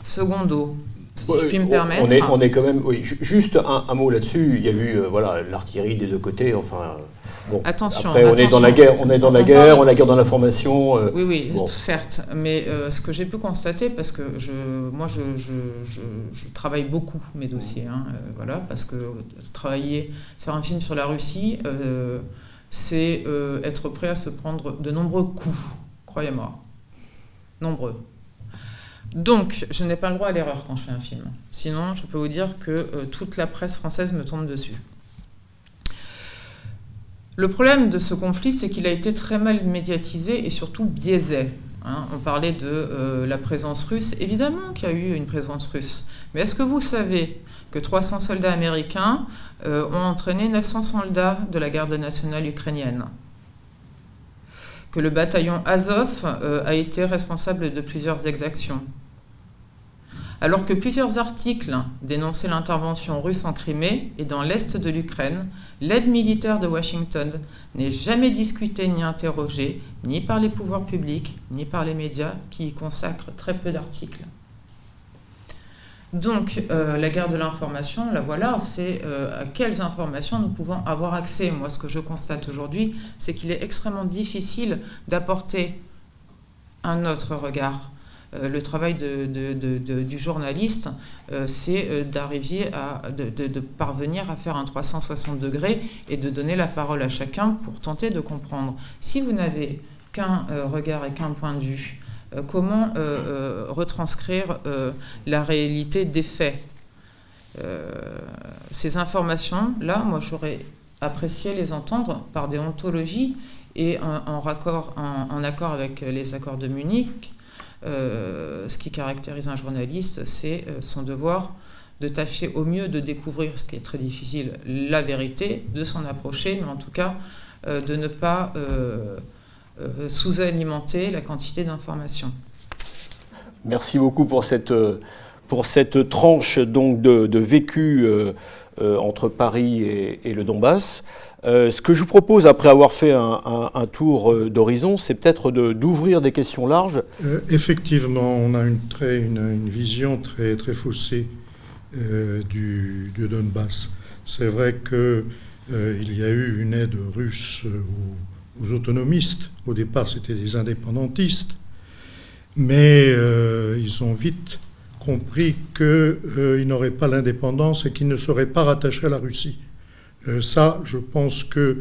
Secondo, si je puis me permettre. On est, on est quand même, oui, juste un, mot là-dessus. Il y a eu euh, voilà l'artillerie des deux côtés. Enfin, bon. Attention. Après, on est dans la guerre. On est dans la guerre. On la guerre dans l'information. Euh, oui, oui, certes. Mais euh, ce que j'ai pu constater, parce que je, moi, je, je, je, travaille beaucoup mes dossiers, hein, voilà, parce que travailler, faire un film sur la Russie, c'est être prêt à se prendre de nombreux coups. Croyez-moi, nombreux. Donc, je n'ai pas le droit à l'erreur quand je fais un film. Sinon, je peux vous dire que euh, toute la presse française me tombe dessus. Le problème de ce conflit, c'est qu'il a été très mal médiatisé et surtout biaisé. Hein. on parlait de euh, la présence russe. Évidemment qu'il y a eu une présence russe. Mais est-ce que vous savez que 300 soldats américains euh, ont entraîné 900 soldats de la garde nationale ukrainienne? Que le bataillon Azov a été responsable de plusieurs exactions, alors que plusieurs articles dénonçaient l'intervention russe en Crimée et dans l'est de l'Ukraine, l'aide militaire de Washington n'est jamais discutée ni interrogée, ni par les pouvoirs publics, ni par les médias qui y consacrent très peu d'articles. Donc, euh, la guerre de l'information, la voilà, c'est euh, à quelles informations nous pouvons avoir accès. Moi, ce que je constate aujourd'hui, c'est qu'il est extrêmement difficile d'apporter un autre regard. Euh, le travail du journaliste, c'est d'arriver à parvenir à faire un 360 degrés et de donner la parole à chacun pour tenter de comprendre. Si vous n'avez qu'un regard et qu'un point de vue, euh, comment euh, euh, retranscrire la réalité des faits? ces informations-là, moi j'aurais apprécié les entendre par des ontologies et en, accord avec les accords de Munich. Ce qui caractérise un journaliste, c'est son devoir de tâcher au mieux de découvrir, ce qui est très difficile, la vérité, de s'en approcher, mais en tout cas de ne pas euh, sous-alimenter la quantité d'informations. Merci beaucoup pour cette, pour cette tranche donc de, vécu euh, euh, entre Paris et, le Donbass. Ce que je vous propose, après avoir fait un, tour d'horizon, c'est peut-être d'ouvrir des questions larges. effectivement, on a une, très, une, vision très, très faussée du, Donbass. C'est vrai qu'il il y a eu une aide russe aux autonomistes. Au départ, c'était des indépendantistes. Mais euh, ils ont vite compris qu'ils euh, n'auraient pas l'indépendance et qu'ils ne seraient pas rattachés à la Russie. Euh, ça, je pense que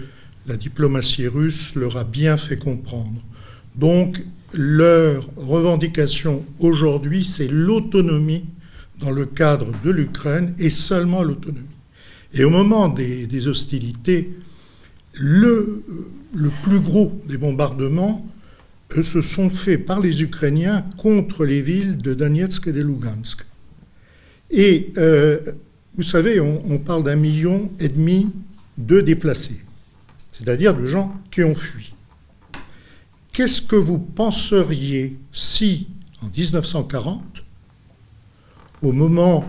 la diplomatie russe leur a bien fait comprendre. Donc, leur revendication aujourd'hui, c'est l'autonomie dans le cadre de l'Ukraine et seulement l'autonomie. Et au moment des hostilités, le, plus gros des bombardements se sont faits par les Ukrainiens contre les villes de Donetsk et de Lugansk. Et euh, vous savez, on, parle d'un million et demi de déplacés, c'est-à-dire de gens qui ont fui. Qu'est-ce que vous penseriez si, en 1940, au moment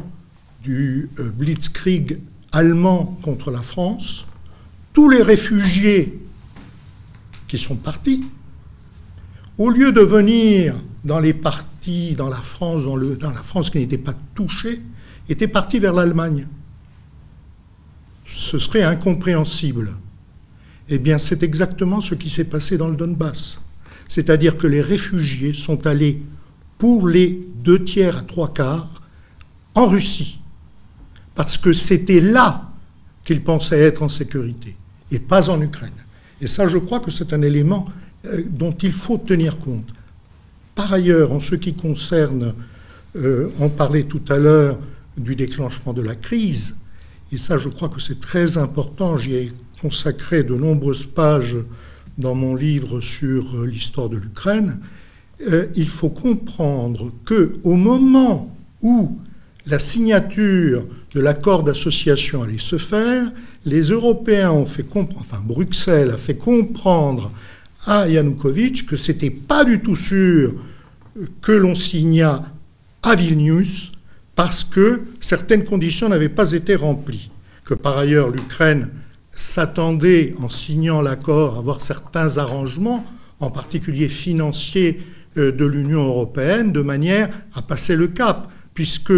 du euh, Blitzkrieg allemand contre la France, tous les réfugiés qui sont partis, au lieu de venir dans les partis, dans la France, dans, le, dans la France qui n'était pas touchée, étaient partis vers l'Allemagne. Ce serait incompréhensible. Eh bien, c'est exactement ce qui s'est passé dans le Donbass. C'est-à-dire que les réfugiés sont allés pour les deux tiers à trois quarts en Russie. Parce que c'était là qu'ils pensaient être en sécurité et pas en Ukraine. Et ça, je crois que c'est un élément euh, dont il faut tenir compte. Par ailleurs, en ce qui concerne, euh, on parlait tout à l'heure du déclenchement de la crise, et ça, je crois que c'est très important. J'y ai consacré de nombreuses pages dans mon livre sur euh, l'histoire de l'Ukraine. il faut comprendre que au moment où la signature de l'accord d'association allait se faire, les Européens ont fait comprendre, enfin Bruxelles a fait comprendre à Yanukovych que c'était pas du tout sûr que l'on signât à Vilnius parce que certaines conditions n'avaient pas été remplies. Que par ailleurs l'Ukraine s'attendait, en signant l'accord, à avoir certains arrangements, en particulier financiers, euh, de l'Union européenne, de manière à passer le cap, puisque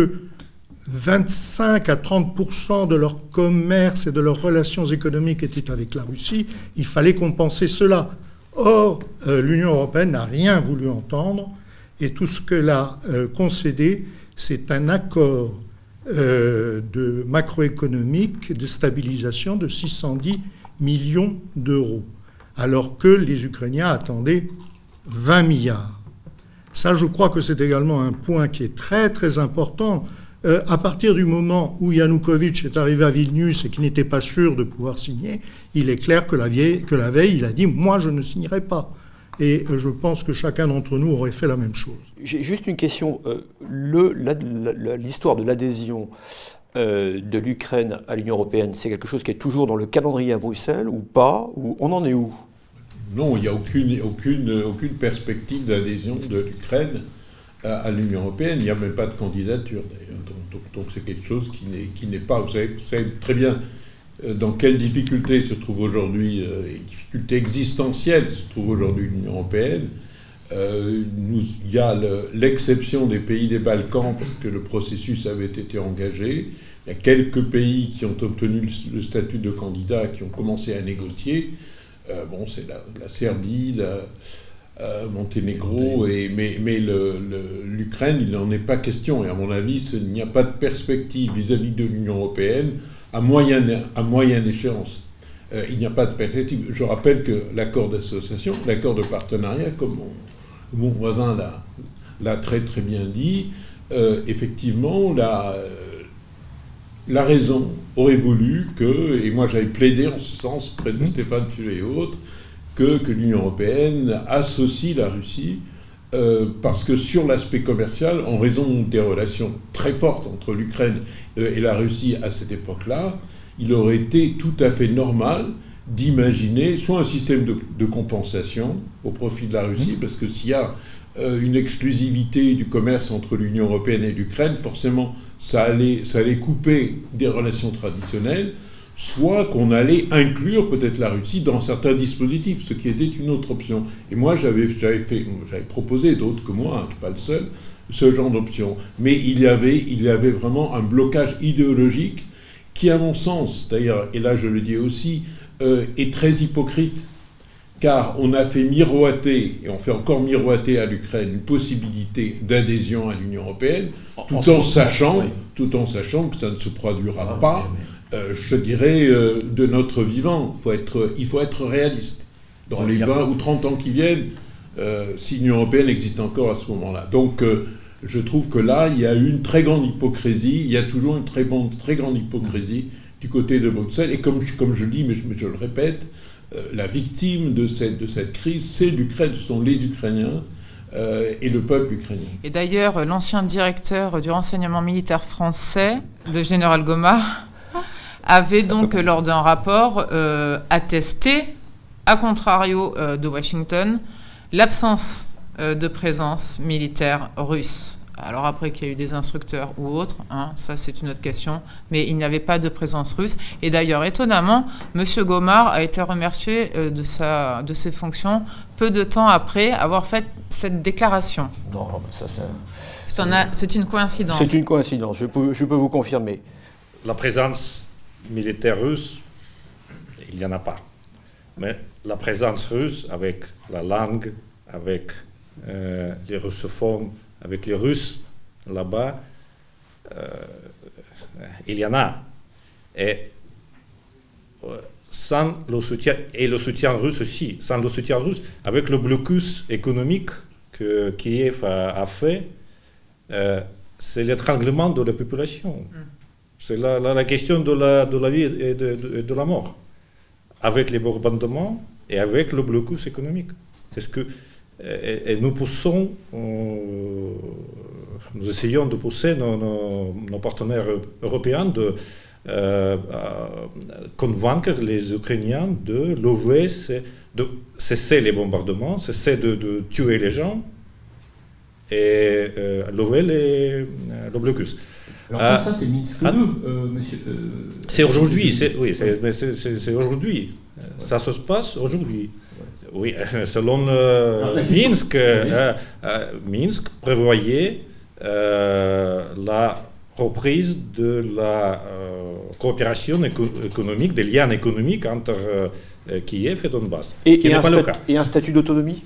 25 à 30% de leur commerce et de leurs relations économiques étaient avec la Russie, il fallait compenser cela. Or, euh, l'Union européenne n'a rien voulu entendre et tout ce qu'elle a euh, concédé, c'est un accord euh, de macroéconomique de stabilisation de 610 millions d'euros, alors que les Ukrainiens attendaient 20 milliards. Ça, je crois que c'est également un point qui est très très important euh, à partir du moment où Yanukovych est arrivé à Vilnius et qu'il n'était pas sûr de pouvoir signer, il est clair que la, veille, que la veille, il a dit Moi, je ne signerai pas. Et euh, je pense que chacun d'entre nous aurait fait la même chose. J'ai juste une question. Euh, l'histoire de l'adhésion de l'Ukraine à l'Union européenne, c'est quelque chose qui est toujours dans le calendrier à Bruxelles ou pas? Ou On en est où? Non, il n'y a aucune, aucune, aucune perspective d'adhésion de l'Ukraine à, l'Union européenne. Il n'y a même pas de candidature d'ailleurs. Donc c'est quelque chose qui n'est pas. Vous savez, très bien euh, dans quelles difficultés se trouve aujourd'hui, euh, difficultés existentielles se trouve aujourd'hui l'Union européenne. nous, il y a l'exception des pays des Balkans parce que le processus avait été engagé. Il y a quelques pays qui ont obtenu le, statut de candidat, qui ont commencé à négocier. bon, c'est la, la, Serbie, la, euh, Monténégro, et, mais, mais l'Ukraine, il n'en est pas question. Et à mon avis, il n'y a pas de perspective vis-à-vis de l'Union européenne à moyenne, à moyenne échéance. Euh, il n'y a pas de perspective. Je rappelle que l'accord d'association, l'accord de partenariat, comme mon, voisin l'a très très bien dit, euh, effectivement, la, la raison aurait voulu que, et moi j'avais plaidé en ce sens près de mmh. Stéphane Fulet et autres, que, l'Union européenne associe la Russie euh, parce que sur l'aspect commercial, en raison des relations très fortes entre l'Ukraine euh, et la Russie à cette époque-là, il aurait été tout à fait normal d'imaginer soit un système de, compensation au profit de la Russie, mmh. parce que s'il y a euh, une exclusivité du commerce entre l'Union européenne et l'Ukraine, forcément, ça allait, ça allait couper des relations traditionnelles soit qu'on allait inclure peut-être la Russie dans certains dispositifs, ce qui était une autre option. Et moi, j'avais, proposé, d'autres que moi, hein, pas le seul, ce genre d'option. Mais il y, avait, il y avait vraiment un blocage idéologique qui, à mon sens, d'ailleurs, et là je le dis aussi, euh, est très hypocrite. Car on a fait miroiter, et on fait encore miroiter à l'Ukraine, une possibilité d'adhésion à l'Union européenne, tout en, sachant, tout en sachant que ça ne se produira ah, pas. Euh, je dirais, euh, de notre vivant. Faut être, il faut être réaliste. Dans les 20 ou 30 ans qui viennent, euh, si l'Union européenne existe encore à ce moment-là. Donc, je trouve que là, il y a une très grande hypocrisie, il y a toujours une très, très grande hypocrisie du côté de Bruxelles. Et comme, comme je dis, mais je, le répète, la victime de cette, de cette crise, c'est l'Ukraine, ce sont les Ukrainiens. et le peuple ukrainien. Et d'ailleurs, l'ancien directeur du renseignement militaire français, le général Goma, avait donc, lors d'un rapport, euh, attesté, à contrario euh, de Washington, l'absence euh, de présence militaire russe. Alors après qu'il y a eu des instructeurs ou autres, hein, ça c'est une autre question, mais il n'y avait pas de présence russe. Et d'ailleurs, étonnamment, M. Gomard a été remercié de, sa, de ses fonctions peu de temps après avoir fait cette déclaration. Non, ça c'est... une coïncidence. C'est une coïncidence, je peux, je peux vous confirmer. La présence militaire russe, il n'y en a pas. Mais la présence russe, avec la langue, avec euh, les russophones, avec les Russes là-bas, euh, il y en a. Et euh, sans le soutien, et le soutien russe aussi, sans le soutien russe, avec le blocus économique que Kiev a, fait, c'est l'étranglement de la population. Mm. C'est la, question de la, vie et de, la mort, avec les bombardements et avec le blocus économique. C'est ce que nous poussons, euh, nous essayons de pousser nos, partenaires européens de euh, convaincre les Ukrainiens de cesser les bombardements, cesser de, tuer les gens et euh, lever les, le blocus. Alors ça, ça c'est Minsk 2, ah, euh, monsieur. Euh, c'est aujourd'hui, oui, c'est aujourd'hui. Ça se passe aujourd'hui. Oui, selon euh, Minsk, Minsk prévoyait la reprise de la coopération économique, des liens économiques entre Kiev et Donbass. Et, et, un, et un statut d'autonomie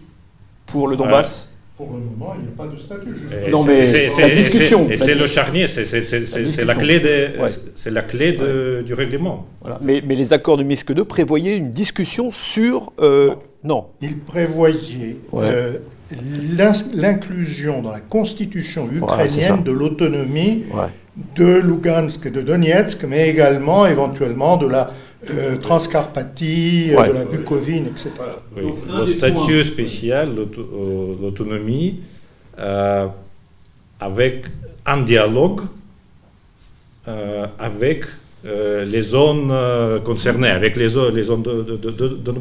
pour le Donbass? Pour le moment, il n'y a pas de statut. Non, mais c'est la discussion. Et c'est le charnier, c'est la clé, de, la clé de, du règlement. Voilà. Mais, mais, les accords de Minsk II prévoyaient une discussion sur. Euh, non. Ils prévoyaient euh, l'inclusion dans la constitution ukrainienne de l'autonomie de Lugansk et de Donetsk, mais également éventuellement de la euh, Transcarpathie, euh, de la Bucovine, etc. Le statut spécial, euh, l'autonomie, avec un dialogue avec les zones concernées, avec les zones, les zones de, de, de,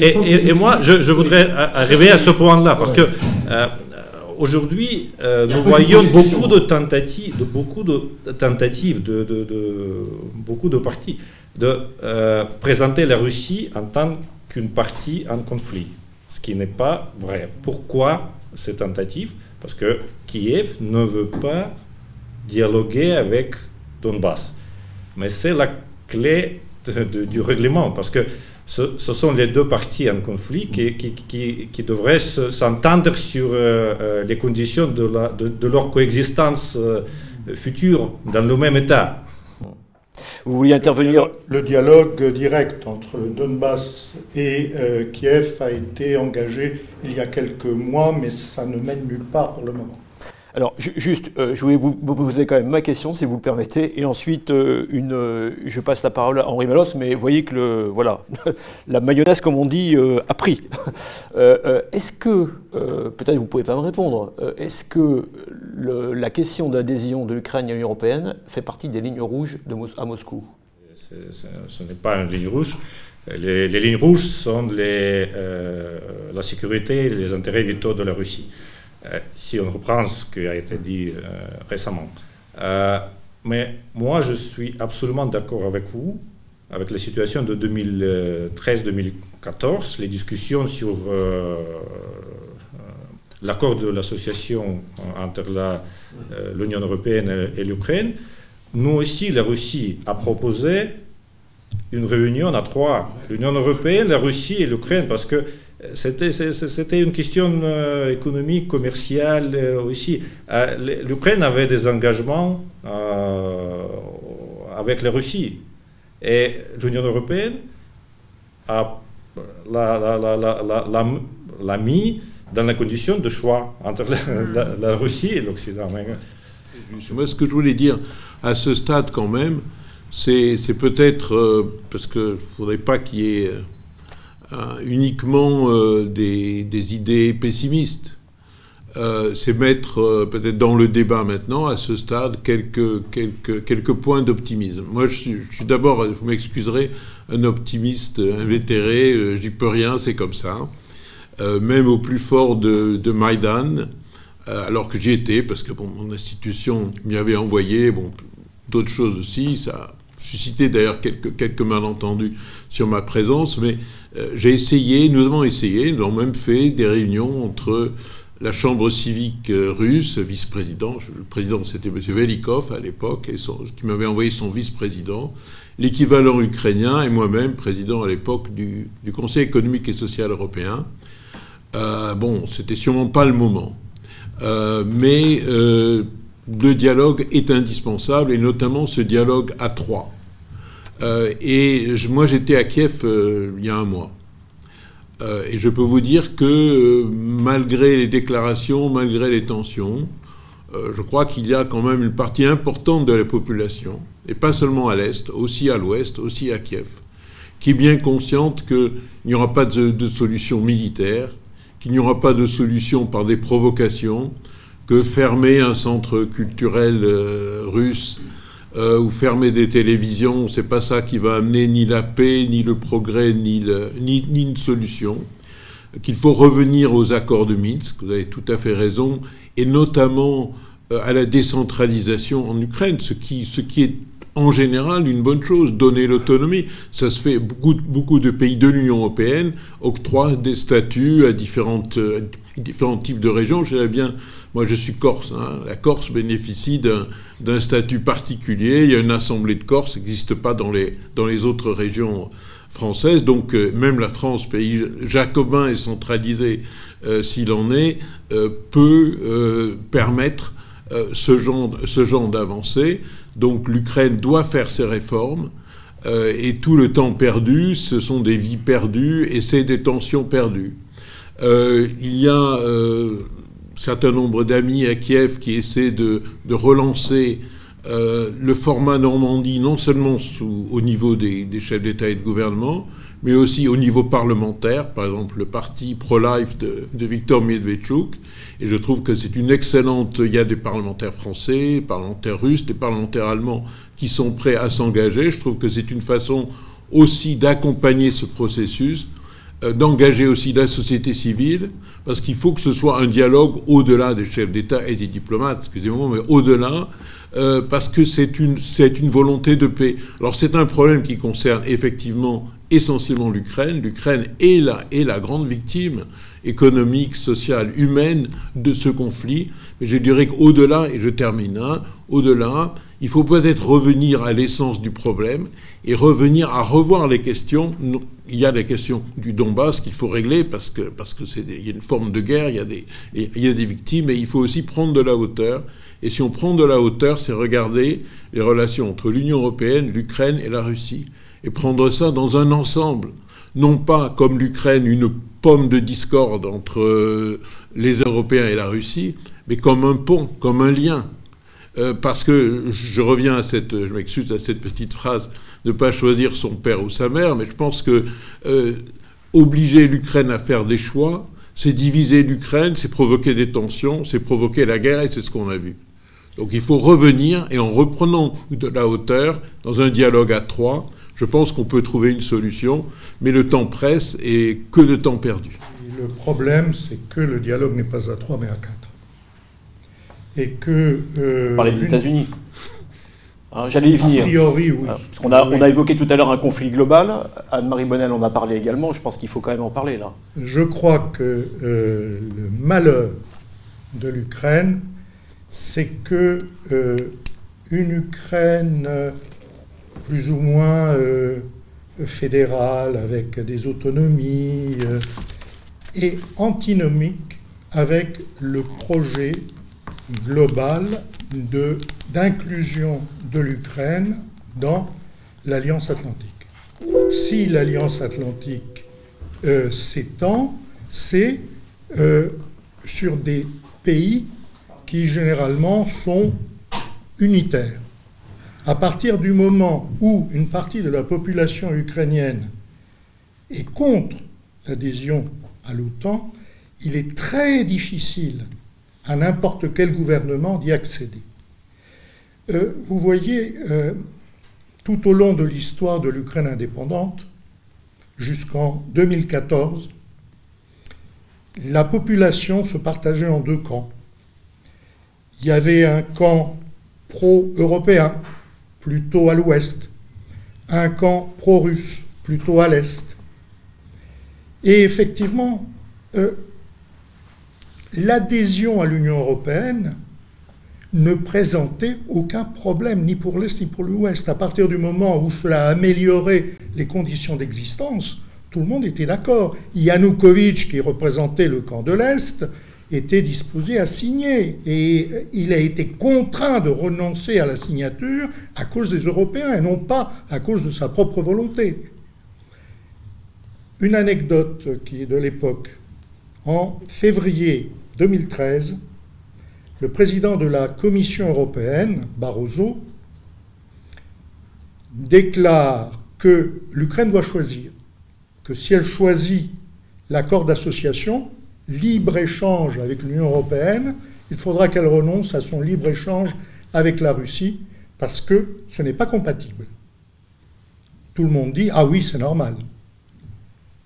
Et, moi, je, voudrais arriver à ce point-là, parce que aujourd'hui, nous voyons beaucoup de tentatives, de beaucoup de tentatives de, beaucoup de partis de euh, présenter la Russie en tant qu'une partie en conflit, ce qui n'est pas vrai. Pourquoi cette tentative? Parce que Kiev ne veut pas dialoguer avec Donbass. Mais c'est la clé du règlement, parce que ce, sont les deux parties en conflit qui, devraient s'entendre sur euh, euh, les conditions de, leur coexistence future dans le même État. Vous Le dialogue direct entre Donbass et Kiev a été engagé il y a quelques mois, mais ça ne mène nulle part pour le moment. Alors, juste, euh, je voulais vous, poser quand même ma question, si vous le permettez, et ensuite, euh, euh, je passe la parole à Henri Malos, mais voyez que le, voilà, la mayonnaise, comme on dit, a pris. est-ce que, peut-être vous ne pouvez pas me répondre, est-ce que la question d'adhésion de l'Ukraine à l'Union européenne fait partie des lignes rouges à Moscou? Ce n'est pas une ligne rouge. Les, lignes rouges sont la sécurité et les intérêts vitaux de la Russie. Euh, si on reprend ce qui a été dit euh, récemment. Euh, mais moi, je suis absolument d'accord avec vous, avec la situation de 2013-2014, les discussions sur l'accord de l'association entre l'Union européenne et l'Ukraine. Nous aussi, la Russie a proposé une réunion à trois, l'Union européenne, la Russie et l'Ukraine, parce que c'était une question euh, économique, commerciale euh, aussi. Euh, L'Ukraine avait des engagements avec la Russie. Et l'Union européenne a l'a mis dans la condition de choix entre la, la Russie et l'Occident. Moi, ce que je voulais dire à ce stade, quand même, c'est peut-être parce qu'il ne faudrait pas qu'il y ait euh, uniquement euh, des, idées pessimistes. Euh, c'est mettre peut-être dans le débat maintenant, à ce stade, quelques, points d'optimisme. Moi, je suis, d'abord, vous m'excuserez, un optimiste invétéré, j'y peux rien, c'est comme ça. même au plus fort de, de Maïdan, alors que j'y étais, parce que mon institution m'y avait envoyé, bon, d'autres choses aussi, ça a suscité d'ailleurs quelques, quelques malentendus sur ma présence, mais euh, j'ai essayé, nous avons essayé, nous avons même fait des réunions entre la Chambre civique euh, russe, vice-président, le président c'était M. Velikov à l'époque, qui m'avait envoyé son vice-président, l'équivalent ukrainien et moi-même, président à l'époque du, Conseil économique et social européen. Euh, bon, c'était sûrement pas le moment. mais le dialogue est indispensable, et notamment ce dialogue à trois. Euh, et moi, j'étais à Kiev euh, il y a un mois. Euh, et je peux vous dire que malgré les déclarations, malgré les tensions, je crois qu'il y a quand même une partie importante de la population, et pas seulement à l'Est, aussi à l'Ouest, aussi à Kiev, qui est bien consciente qu'il n'y aura pas de, de, solution militaire, qu'il n'y aura pas de solution par des provocations, que fermer un centre culturel russe euh, ou fermer des télévisions, c'est pas ça qui va amener ni la paix, ni le progrès, ni, ni, une solution. Qu'il faut revenir aux accords de Minsk, vous avez tout à fait raison, et notamment euh, à la décentralisation en Ukraine, ce qui, ce qui est en général une bonne chose, donner l'autonomie. Ça se fait, beaucoup, de pays de l'Union européenne octroient des statuts à différentes, euh, différents types de régions. Je bien, moi je suis corse, hein. la Corse bénéficie d'un statut particulier, il y a une assemblée de Corse, n'existe pas dans les, dans les autres régions françaises, donc euh, même la France, pays jacobin et centralisé euh, s'il en est, peut permettre ce genre, ce genre d'avancée. Donc l'Ukraine doit faire ses réformes. Euh, et tout le temps perdu, ce sont des vies perdues et c'est des tensions perdues. Euh, il y a euh, un certain nombre d'amis à Kiev qui essaient de, relancer le format Normandie, non seulement au niveau des, chefs d'État et de gouvernement, mais aussi au niveau parlementaire, par exemple le parti pro-life de, de Viktor Medvedchuk, et je trouve que c'est une excellente. Il y a des parlementaires français, des parlementaires russes, des parlementaires allemands qui sont prêts à s'engager. Je trouve que c'est une façon aussi d'accompagner ce processus, euh, d'engager aussi la société civile, parce qu'il faut que ce soit un dialogue au-delà des chefs d'État et des diplomates, excusez-moi, mais au-delà, euh, parce que c'est une, une volonté de paix. Alors c'est un problème qui concerne effectivement essentiellement l'Ukraine. L'Ukraine est la, la grande victime économique, sociale, humaine de ce conflit. Mais je dirais qu'au-delà, et je termine, hein, au-delà, il faut peut-être revenir à l'essence du problème et revenir à revoir les questions. Il y a les questions du Donbass qu'il faut régler parce que c'est y a une forme de guerre, il y a des victimes, et il faut aussi prendre de la hauteur. Et si on prend de la hauteur, c'est regarder les relations entre l'Union européenne, l'Ukraine et la Russie et prendre ça dans un ensemble, non pas comme l'Ukraine une pomme de discorde entre euh, les Européens et la Russie, mais comme un pont, comme un lien. Euh, parce que je reviens à cette, je m'excuse à cette petite phrase, ne pas choisir son père ou sa mère, mais je pense que euh, obliger l'Ukraine à faire des choix, c'est diviser l'Ukraine, c'est provoquer des tensions, c'est provoquer la guerre, et c'est ce qu'on a vu. Donc il faut revenir, et en reprenant de la hauteur, dans un dialogue à trois, je pense qu'on peut trouver une solution, mais le temps presse et que de temps perdu. Le problème, c'est que le dialogue n'est pas à trois, mais à quatre et que... Euh, Parler des États-Unis. Hein, J'allais y venir. A priori, oui. Hein, parce qu'on a, on a évoqué tout à l'heure un conflit global. Anne-Marie Bonnel en a parlé également. Je pense qu'il faut quand même en parler là. Je crois que euh, le malheur de l'Ukraine, c'est que euh, une Ukraine plus ou moins euh, fédérale, avec des autonomies, est antinomique avec le projet globale d'inclusion de, l'Ukraine dans l'Alliance atlantique. Si l'Alliance atlantique euh, s'étend, c'est euh, sur des pays qui généralement sont unitaires. À partir du moment où une partie de la population ukrainienne est contre l'adhésion à l'OTAN, il est très difficile à n'importe quel gouvernement d'y accéder. Euh, vous voyez, euh, tout au long de l'histoire de l'Ukraine indépendante, jusqu'en 2014, la population se partageait en deux camps. Il y avait un camp pro-européen, plutôt à l'ouest, un camp pro-russe, plutôt à l'est. Et effectivement, euh, l'adhésion à l'Union européenne ne présentait aucun problème, ni pour l'Est ni pour l'Ouest. À partir du moment où cela a amélioré les conditions d'existence, tout le monde était d'accord. Yanukovych, qui représentait le camp de l'Est, était disposé à signer. Et il a été contraint de renoncer à la signature à cause des Européens et non pas à cause de sa propre volonté. Une anecdote qui est de l'époque. En février 2013, le président de la Commission européenne, Barroso, déclare que l'Ukraine doit choisir, que si elle choisit l'accord d'association, libre-échange avec l'Union européenne, il faudra qu'elle renonce à son libre-échange avec la Russie, parce que ce n'est pas compatible. Tout le monde dit, ah oui, c'est normal.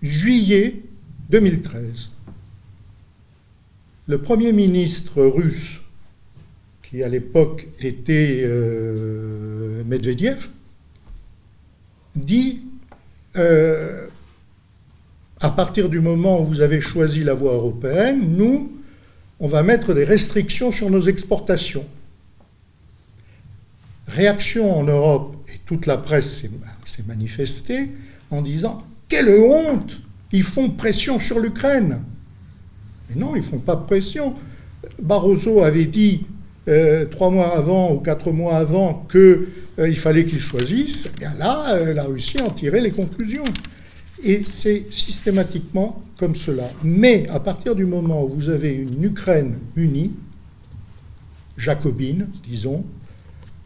Juillet 2013 le Premier ministre russe, qui à l'époque était euh, Medvedev, dit euh, à partir du moment où vous avez choisi la voie européenne, nous, on va mettre des restrictions sur nos exportations. Réaction en Europe, et toute la presse s'est manifestée en disant Quelle honte Ils font pression sur l'Ukraine. Mais non, ils ne font pas pression. Barroso avait dit euh, trois mois avant ou quatre mois avant qu'il euh, fallait qu'il choisisse. Et bien là, euh, la Russie en tirait les conclusions. Et c'est systématiquement comme cela. Mais à partir du moment où vous avez une Ukraine unie, jacobine, disons,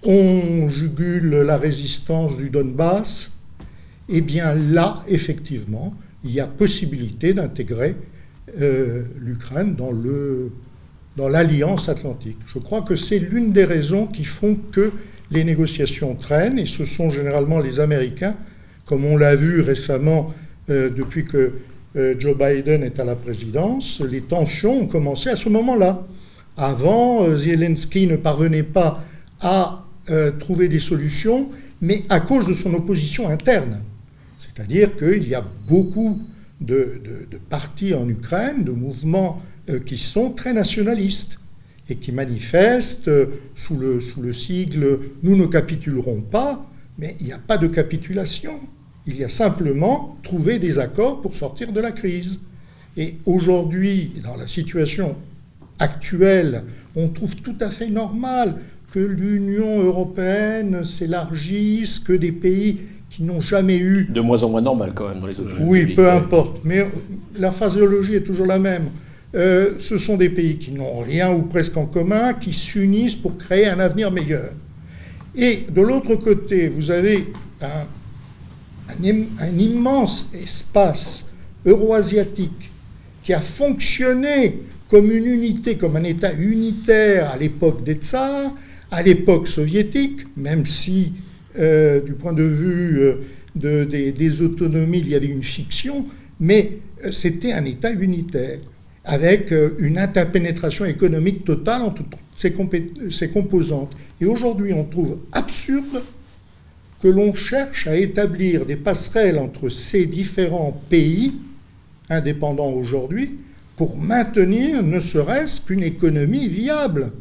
on jugule la résistance du Donbass, eh bien là, effectivement, il y a possibilité d'intégrer euh, l'Ukraine dans, dans l'alliance atlantique. Je crois que c'est l'une des raisons qui font que les négociations traînent, et ce sont généralement les Américains, comme on l'a vu récemment euh, depuis que euh, Joe Biden est à la présidence, les tensions ont commencé à ce moment-là. Avant, Zelensky ne parvenait pas à trouver des solutions, mais à cause de son opposition interne. C'est-à-dire qu'il y a beaucoup de, partis en Ukraine, de mouvements qui sont très nationalistes et qui manifestent sous le, sous le sigle Nous ne capitulerons pas, mais il n'y a pas de capitulation. Il y a simplement trouvé des accords pour sortir de la crise. Et aujourd'hui, dans la situation actuelle, on trouve tout à fait normal que l'Union européenne s'élargisse, que des pays qui n'ont jamais eu... De moins en moins normal quand même dans les autres Oui, peu importe. Mais la phraséologie est toujours la même. Euh, ce sont des pays qui n'ont rien ou presque en commun, qui s'unissent pour créer un avenir meilleur. Et de l'autre côté, vous avez un, un, immense espace euroasiatique qui a fonctionné comme une unité, comme un État unitaire à l'époque des tsars, à l'époque soviétique, même si euh, du point de vue euh, de, des, autonomies, il y avait une fiction, mais euh, c'était un État unitaire, avec une interpénétration économique totale entre toutes ses composantes. Et aujourd'hui, on trouve absurde que l'on cherche à établir des passerelles entre ces différents pays, indépendants aujourd'hui, pour maintenir ne serait-ce qu'une économie viable.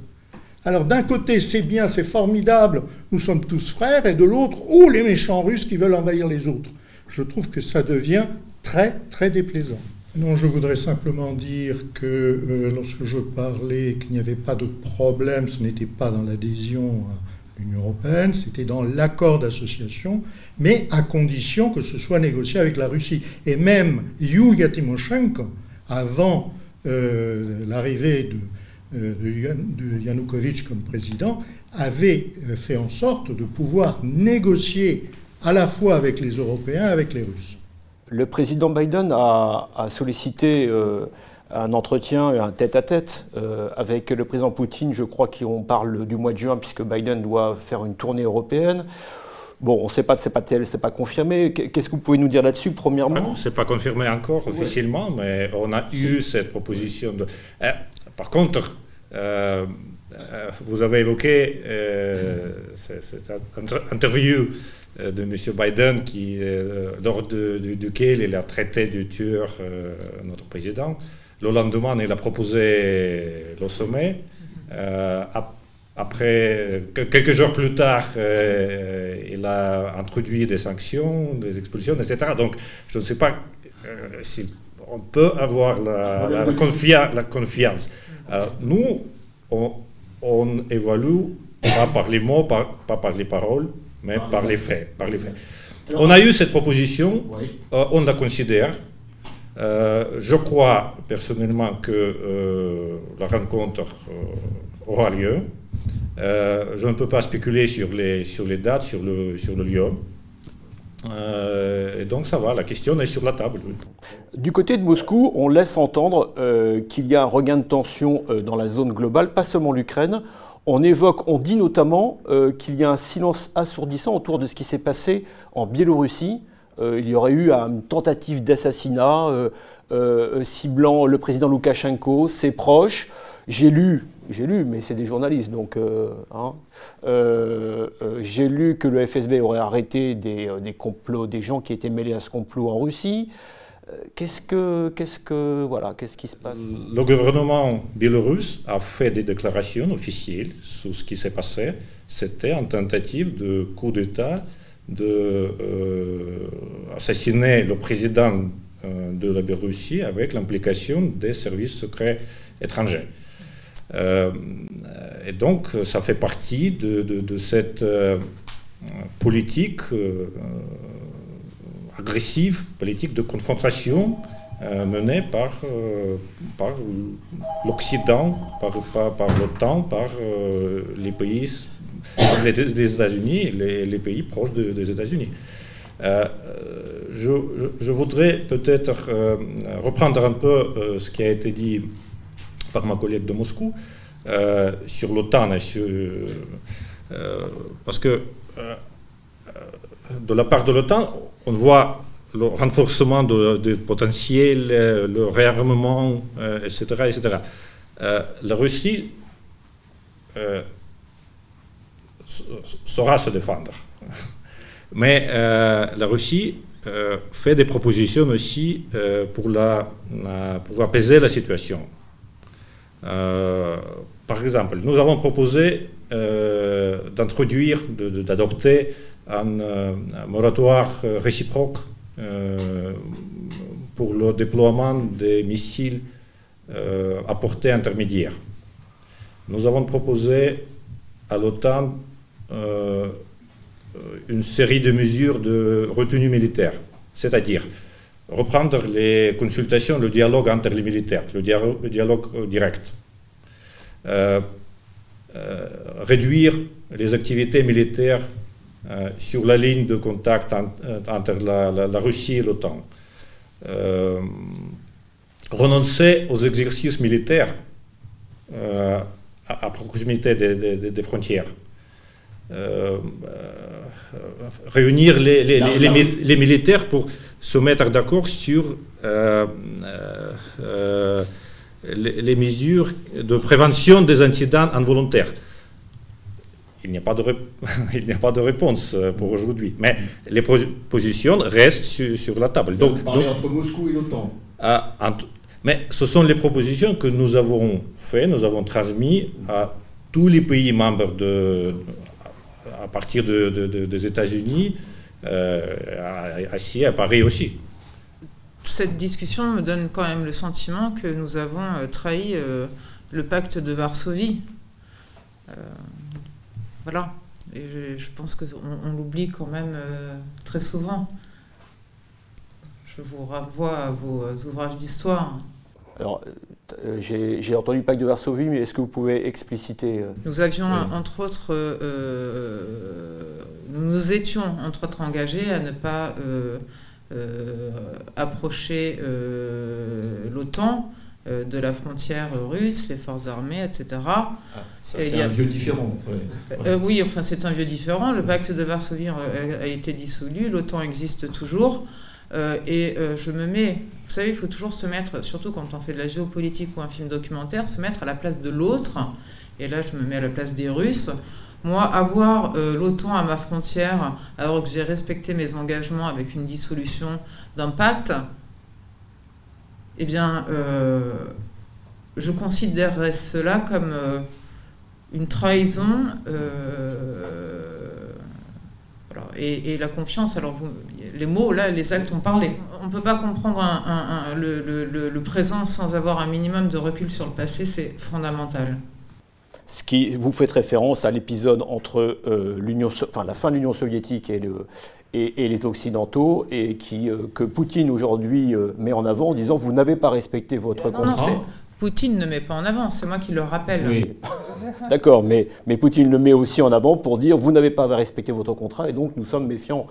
Alors d'un côté, c'est bien, c'est formidable, nous sommes tous frères, et de l'autre, oh les méchants russes qui veulent envahir les autres. Je trouve que ça devient très, très déplaisant. Non, je voudrais simplement dire que euh, lorsque je parlais qu'il n'y avait pas de problème, ce n'était pas dans l'adhésion l'Union européenne, c'était dans l'accord d'association, mais à condition que ce soit négocié avec la Russie. Et même Yulia Timoshenko, avant euh, l'arrivée euh, de, Yanukovych comme président, avait fait en sorte de pouvoir négocier à la fois avec les Européens et avec les Russes. Le président Biden a, sollicité euh, un entretien, un tête-à-tête euh, avec le président Poutine. Je crois qu'on parle du mois de juin, puisque Biden doit faire une tournée européenne. Bon, on ne sait pas, c'est pas, c'est pas confirmé. Qu'est-ce que vous pouvez nous dire là-dessus, premièrement? C'est pas confirmé encore officiellement, mais on a eu cette proposition. De... Eh, par contre, euh, vous avez évoqué cette interview euh, de M. Biden, qui, euh, lors duquel il a traité de tueur euh, notre président. Le lendemain, il a proposé le sommet. après, quelques jours plus tard, il a introduit des sanctions, des expulsions, etc. Donc, je ne sais pas si on peut avoir la, la, confiance. nous, on, évalue pas par les mots, pas par les paroles, mais par, les faits. Par les faits. on a eu cette proposition, euh, on la considère. Euh, je crois personnellement que euh, la rencontre aura lieu. je ne peux pas spéculer sur les, sur les dates, sur le, sur le lieu. et donc ça va, la question est sur la table. Du côté de Moscou, on laisse entendre qu'il y a un regain de tension dans la zone globale, pas seulement l'Ukraine on évoque, on dit notamment euh, qu'il y a un silence assourdissant autour de ce qui s'est passé en Biélorussie. Euh, il y aurait eu une tentative d'assassinat euh, ciblant le président Loukachenko, ses proches. J'ai lu, j'ai lu, mais c'est des journalistes, donc hein, j'ai lu que le FSB aurait arrêté des, des, complots, des gens qui étaient mêlés à ce complot en Russie. Qu'est-ce que, qu'est-ce que, voilà, qu'est-ce qui se passe? Le gouvernement biélorusse a fait des déclarations officielles sur ce qui s'est passé. C'était une tentative de coup d'État de euh, le président euh, de la Biélorussie avec l'implication des services secrets étrangers. Euh, et donc, ça fait partie de, de, cette politique agressive, politique de confrontation menée par, par l'Occident, par, par, l'OTAN, par les pays, les, États-Unis, les, les, pays proches des États-Unis. Je, je, voudrais peut-être reprendre un peu ce qui a été dit par ma collègue de Moscou sur l'OTAN, parce que de la part de l'OTAN, on voit le renforcement du potentiel, euh, le réarmement, etc. Euh, etc. Euh, la Russie saura se défendre. Mais la Russie fait des propositions aussi pour, la, pour apaiser la situation. par exemple, nous avons proposé d'introduire, d'adopter un, moratoire réciproque pour le déploiement des missiles à portée intermédiaire. Nous avons proposé à l'OTAN euh, une série de mesures de retenue militaire, c'est-à-dire reprendre les consultations, le dialogue entre les militaires, le dialogue, direct, euh, euh, réduire les activités militaires sur la ligne de contact entre la, Russie et l'OTAN, renoncer aux exercices militaires à, proximité des, frontières. Euh, euh, réunir les, les, militaires pour se mettre d'accord sur euh, les, mesures de prévention des incidents involontaires. Il n'y a, pas de il n'y a pas de réponse pour aujourd'hui. Mais les positions restent sur, la table. Donc, donc entre Moscou et l'OTAN. Mais ce sont les propositions que nous avons faites, nous avons transmises à tous les pays membres de, à partir de, des États-Unis, euh, à, à Paris aussi. Cette discussion me donne quand même le sentiment que nous avons euh, trahi euh, le pacte de Varsovie. Euh, voilà. Et je, je pense qu'on on, l'oublie quand même très souvent. Je vous renvoie à vos ouvrages d'histoire. Alors, j'ai entendu Pacte de Varsovie, mais est-ce que vous pouvez expliciter euh, Nous avions, entre autres, euh, nous étions, entre autres, engagés à ne pas approcher l'OTAN de la frontière russe, les forces armées, etc. Ah, c'est un vieux différent. oui, enfin, c'est un vieux différent. Le pacte de Varsovie a été dissolu, l'OTAN existe toujours. Euh, et euh, je me mets, vous savez, il faut toujours se mettre, surtout quand on fait de la géopolitique ou un film documentaire, se mettre à la place de l'autre. Et là, je me mets à la place des Russes. Moi, avoir euh, l'OTAN à ma frontière, alors que j'ai respecté mes engagements avec une dissolution d'un pacte, eh bien, je considérerais cela comme une trahison. Et, et, la confiance, alors vous, les mots, là, les actes ont parlé. On ne peut pas comprendre le, présent sans avoir un minimum de recul sur le passé, c'est fondamental. Ce qui vous fait référence à l'épisode entre euh, l'Union, enfin, la fin de l'Union soviétique et, le, et, les Occidentaux, et qui, euh, que Poutine aujourd'hui euh, met en avant en disant vous n'avez pas respecté votre contrat. Poutine ne met pas en avant, c'est moi qui le rappelle. Oui. D'accord, mais, mais Poutine le met aussi en avant pour dire vous n'avez pas respecté votre contrat et donc nous sommes méfiants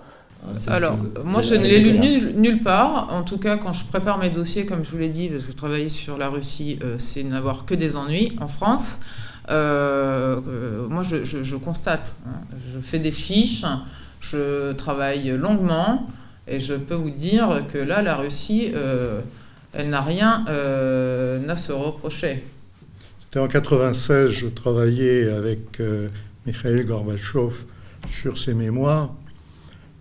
alors, moi, je ne l'ai lu nulle, part. En tout cas, quand je prépare mes dossiers, comme je vous l'ai dit, parce que travailler sur la Russie, euh, c'est n'avoir que des ennuis en France. Euh, euh, moi, je, constate. Hein. je fais des fiches, je travaille longuement, et je peux vous dire que là, la Russie, elle n'a rien à se reprocher. C'était en 96, je travaillais avec Mikhail Gorbatchev sur ses mémoires.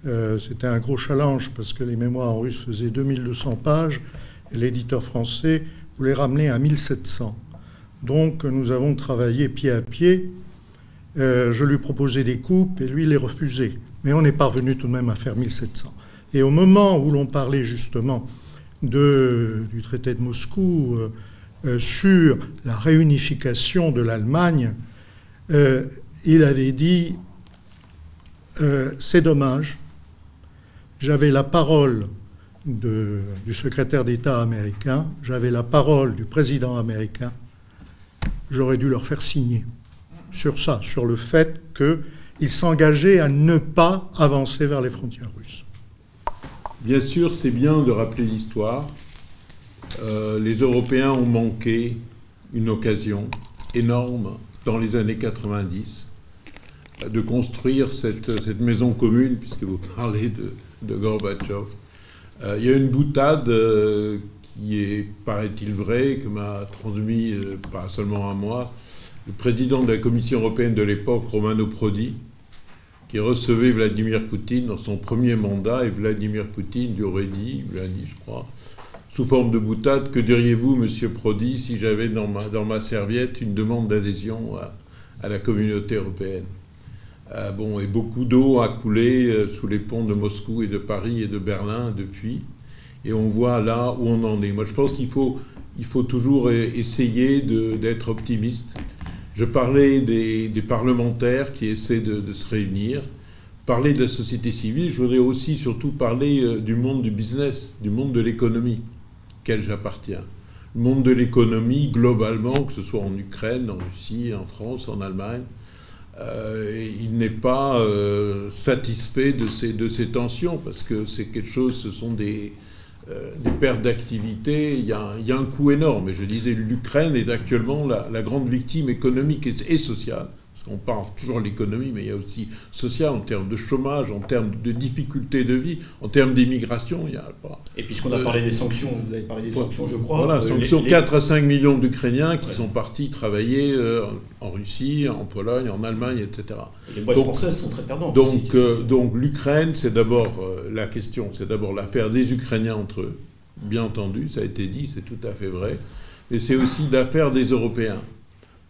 Euh, c'était un gros challenge parce que les mémoires en russe faisaient 2200 pages et l'éditeur français voulait ramener à 1700. Donc nous avons travaillé pied à pied. Euh, je lui proposais des coupes et lui les refusait. Mais on est parvenu tout de même à faire 1700. Et au moment où l'on parlait justement du traité de Moscou euh, sur la réunification de l'Allemagne, il avait dit c'est dommage j'avais la parole du secrétaire d'État américain, j'avais la parole du président américain, j'aurais dû leur faire signer sur ça, sur le fait qu'ils s'engageaient à ne pas avancer vers les frontières russes. Bien sûr, c'est bien de rappeler l'histoire. Euh, les Européens ont manqué une occasion énorme dans les années 90 de construire cette, maison commune, puisque vous parlez de, Gorbatchev. Euh, il y a une boutade euh, qui est, paraît-il vrai, que m'a transmis, euh, pas seulement à moi, le président de la Commission européenne de l'époque, Romano Prodi, qui recevait Vladimir Poutine dans son premier mandat, et Vladimir Poutine lui aurait dit, lui a dit, je crois, sous forme de boutade, que diriez-vous, monsieur Prodi, si j'avais dans ma serviette une demande d'adhésion à, la communauté européenne? Euh, bon, et beaucoup d'eau a coulé euh, sous les ponts de Moscou et de Paris et de Berlin depuis. Et on voit là où on en est. Moi, je pense qu'il faut, il faut toujours essayer d'être optimiste. Je parlais des, parlementaires qui essaient de, se réunir, parler de la société civile. Je voudrais aussi surtout parler euh, du monde du business, du monde de l'économie, auquel j'appartiens. Le monde de l'économie, globalement, que ce soit en Ukraine, en Russie, en France, en Allemagne, euh, il n'est pas euh, satisfait de ces, tensions, parce que c'est quelque chose, ce sont des, euh, des pertes d'activité, il, y a un coût énorme. Et je disais, l'Ukraine est actuellement la, grande victime économique et, sociale. Parce qu'on parle toujours de l'économie, mais il y a aussi social en termes de chômage, en termes de difficultés de vie, en termes d'immigration. Il y a pas. Et puisqu'on a parlé des sanctions, vous avez parlé des sanctions, je crois. Voilà, euh, sanctions, 4 à 5 millions d'Ukrainiens qui sont partis travailler euh, en Russie, en Pologne, en Allemagne, etc. les boîtes françaises sont très perdantes. Donc, donc l'Ukraine, c'est d'abord la question, c'est d'abord l'affaire des Ukrainiens entre eux bien entendu, ça a été dit, c'est tout à fait vrai, mais c'est aussi l'affaire des Européens.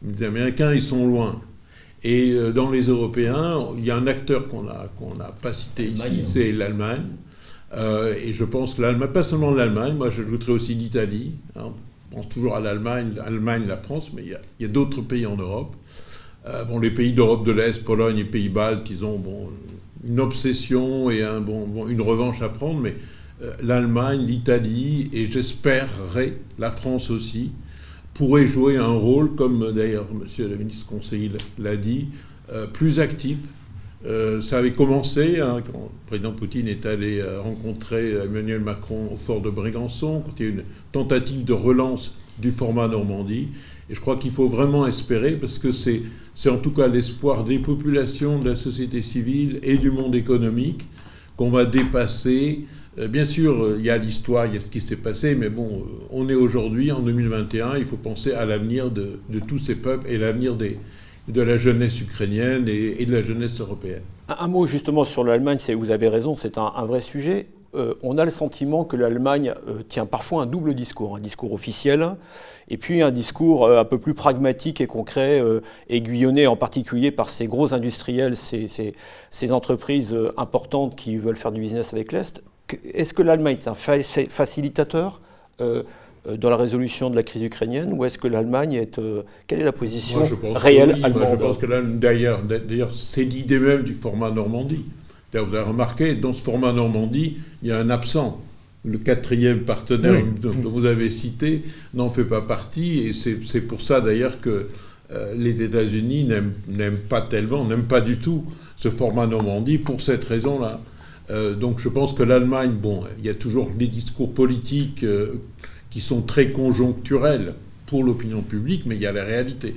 Les Américains, ils sont loin. Et euh, dans les Européens, il y a un acteur qu'on n'a pas cité ici, c'est l'Allemagne. Euh, et je pense que l'Allemagne, pas seulement l'Allemagne, moi j'ajouterais aussi l'Italie. Hein. on pense toujours à l'Allemagne, l'Allemagne, la France, mais il y a, d'autres pays en Europe. Euh, bon, les pays d'Europe de l'Est, Pologne et Pays-Baltes, ils ont bon, une obsession et un, bon, une revanche à prendre, mais euh, l'Allemagne, l'Italie et j'espérerais la France aussi pourraient jouer un rôle, comme d'ailleurs Monsieur le ministre conseiller l'a dit, euh, plus actif. Euh, ça avait commencé hein, quand le président Poutine est allé rencontrer Emmanuel Macron au fort de Brégançon, quand il y a eu une tentative de relance du format Normandie. Et je crois qu'il faut vraiment espérer, parce que c'est en tout cas l'espoir des populations, de la société civile et du monde économique qu'on va dépasser euh, bien sûr, euh, il y a l'histoire, il y a ce qui s'est passé, mais bon, euh, on est aujourd'hui en 2021, il faut penser à l'avenir de, tous ces peuples et l'avenir de la jeunesse ukrainienne et, de la jeunesse européenne. Un, mot justement sur l'Allemagne, vous avez raison, c'est un, vrai sujet. on a le sentiment que l'Allemagne tient parfois un double discours, un discours officiel et puis un discours un peu plus pragmatique et concret, aiguillonné en particulier par ces gros industriels, ces entreprises importantes qui veulent faire du business avec l'Est, est-ce que l'Allemagne est un facilitateur euh, euh, dans la résolution de la crise ukrainienne ou est-ce que l'Allemagne est... Euh, quelle est la position réelle allemande Je pense que d'ailleurs, d'ailleurs c'est l'idée même du format Normandie. Vous avez remarqué, dans ce format Normandie, il y a un absent. Le quatrième partenaire dont vous avez cité n'en fait pas partie et c'est pour ça d'ailleurs que les États-Unis n'aiment pas tellement, n'aiment pas du tout ce format Normandie pour cette raison-là. Euh, donc je pense que l'Allemagne, bon, il y a toujours des discours politiques euh, qui sont très conjoncturels pour l'opinion publique, mais il y a la réalité.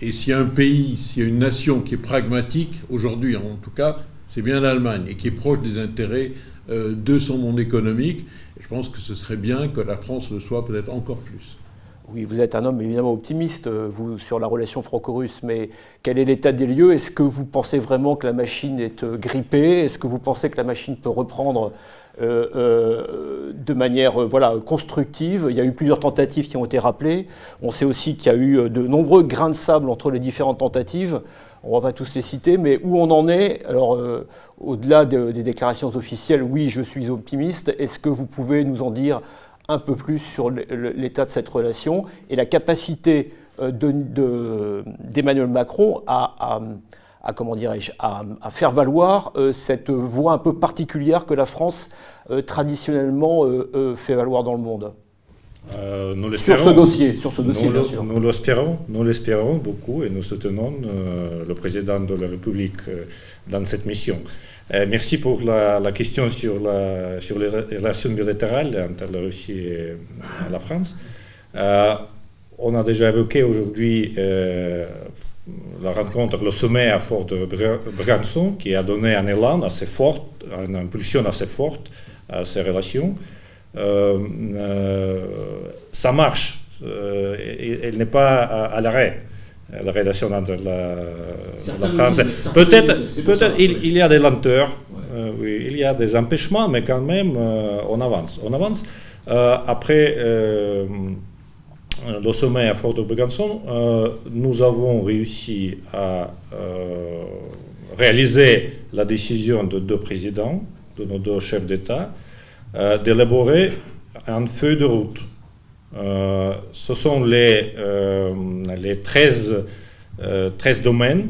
Et s'il y a un pays, s'il y a une nation qui est pragmatique, aujourd'hui en tout cas, c'est bien l'Allemagne, et qui est proche des intérêts euh, de son monde économique. je pense que ce serait bien que la France le soit peut-être encore plus. Oui, vous êtes un homme évidemment optimiste, euh, vous, sur la relation franco-russe, mais quel est l'état des lieux? Est-ce que vous pensez vraiment que la machine est euh, grippée? Est-ce que vous pensez que la machine peut reprendre euh, de manière voilà, constructive? Il y a eu plusieurs tentatives qui ont été rappelées. On sait aussi qu'il y a eu de nombreux grains de sable entre les différentes tentatives. On ne va pas tous les citer, mais où on en est? Alors, au-delà des déclarations officielles, oui, je suis optimiste. Est-ce que vous pouvez nous en dire un peu plus sur l'état de cette relation et la capacité euh, d'Emmanuel Macron à, comment dirais-je, à, faire valoir euh, cette voix un peu particulière que la France euh, traditionnellement fait valoir dans le monde. sur ce dossier, sur ce dossier, nous, bien sûr. Nous l'espérons, nous l'espérons beaucoup et nous soutenons le président de la République dans cette mission. Euh, merci pour la, question sur, les relations bilatérales entre la Russie et la France. Euh, on a déjà évoqué aujourd'hui euh, la rencontre, le sommet à Fort de Bragançon, qui a donné un élan assez fort, une impulsion assez forte à ces relations. ça marche, elle, n'est pas à, l'arrêt. La relation entre la, la France. Peut-être peut il, il, y a des lenteurs, oui, il y a des empêchements, mais quand même, on avance. On avance. après le sommet à Fort de Begançon, nous avons réussi à réaliser la décision de deux présidents, de nos deux chefs d'État, d'élaborer un feuille de route euh, ce sont les, euh, les 13, 13, euh, domaines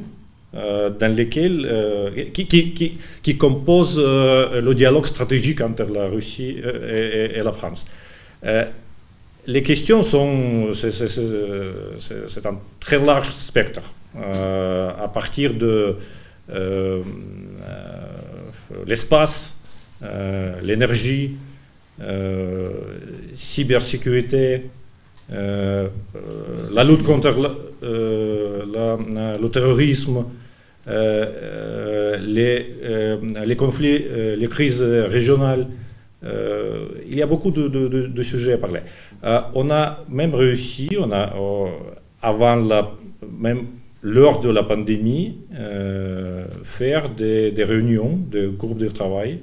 dans lesquels, qui, composent le dialogue stratégique entre la Russie et, la France. les questions sont, c'est un très large spectre, à partir de l'espace, l'énergie, euh, cybersécurité, euh, euh, la lutte contre le terrorisme, les, conflits, les crises régionales. il y a beaucoup de, sujets à parler. on a même réussi, avant même lors de la pandémie, faire des, des, réunions de groupes de travail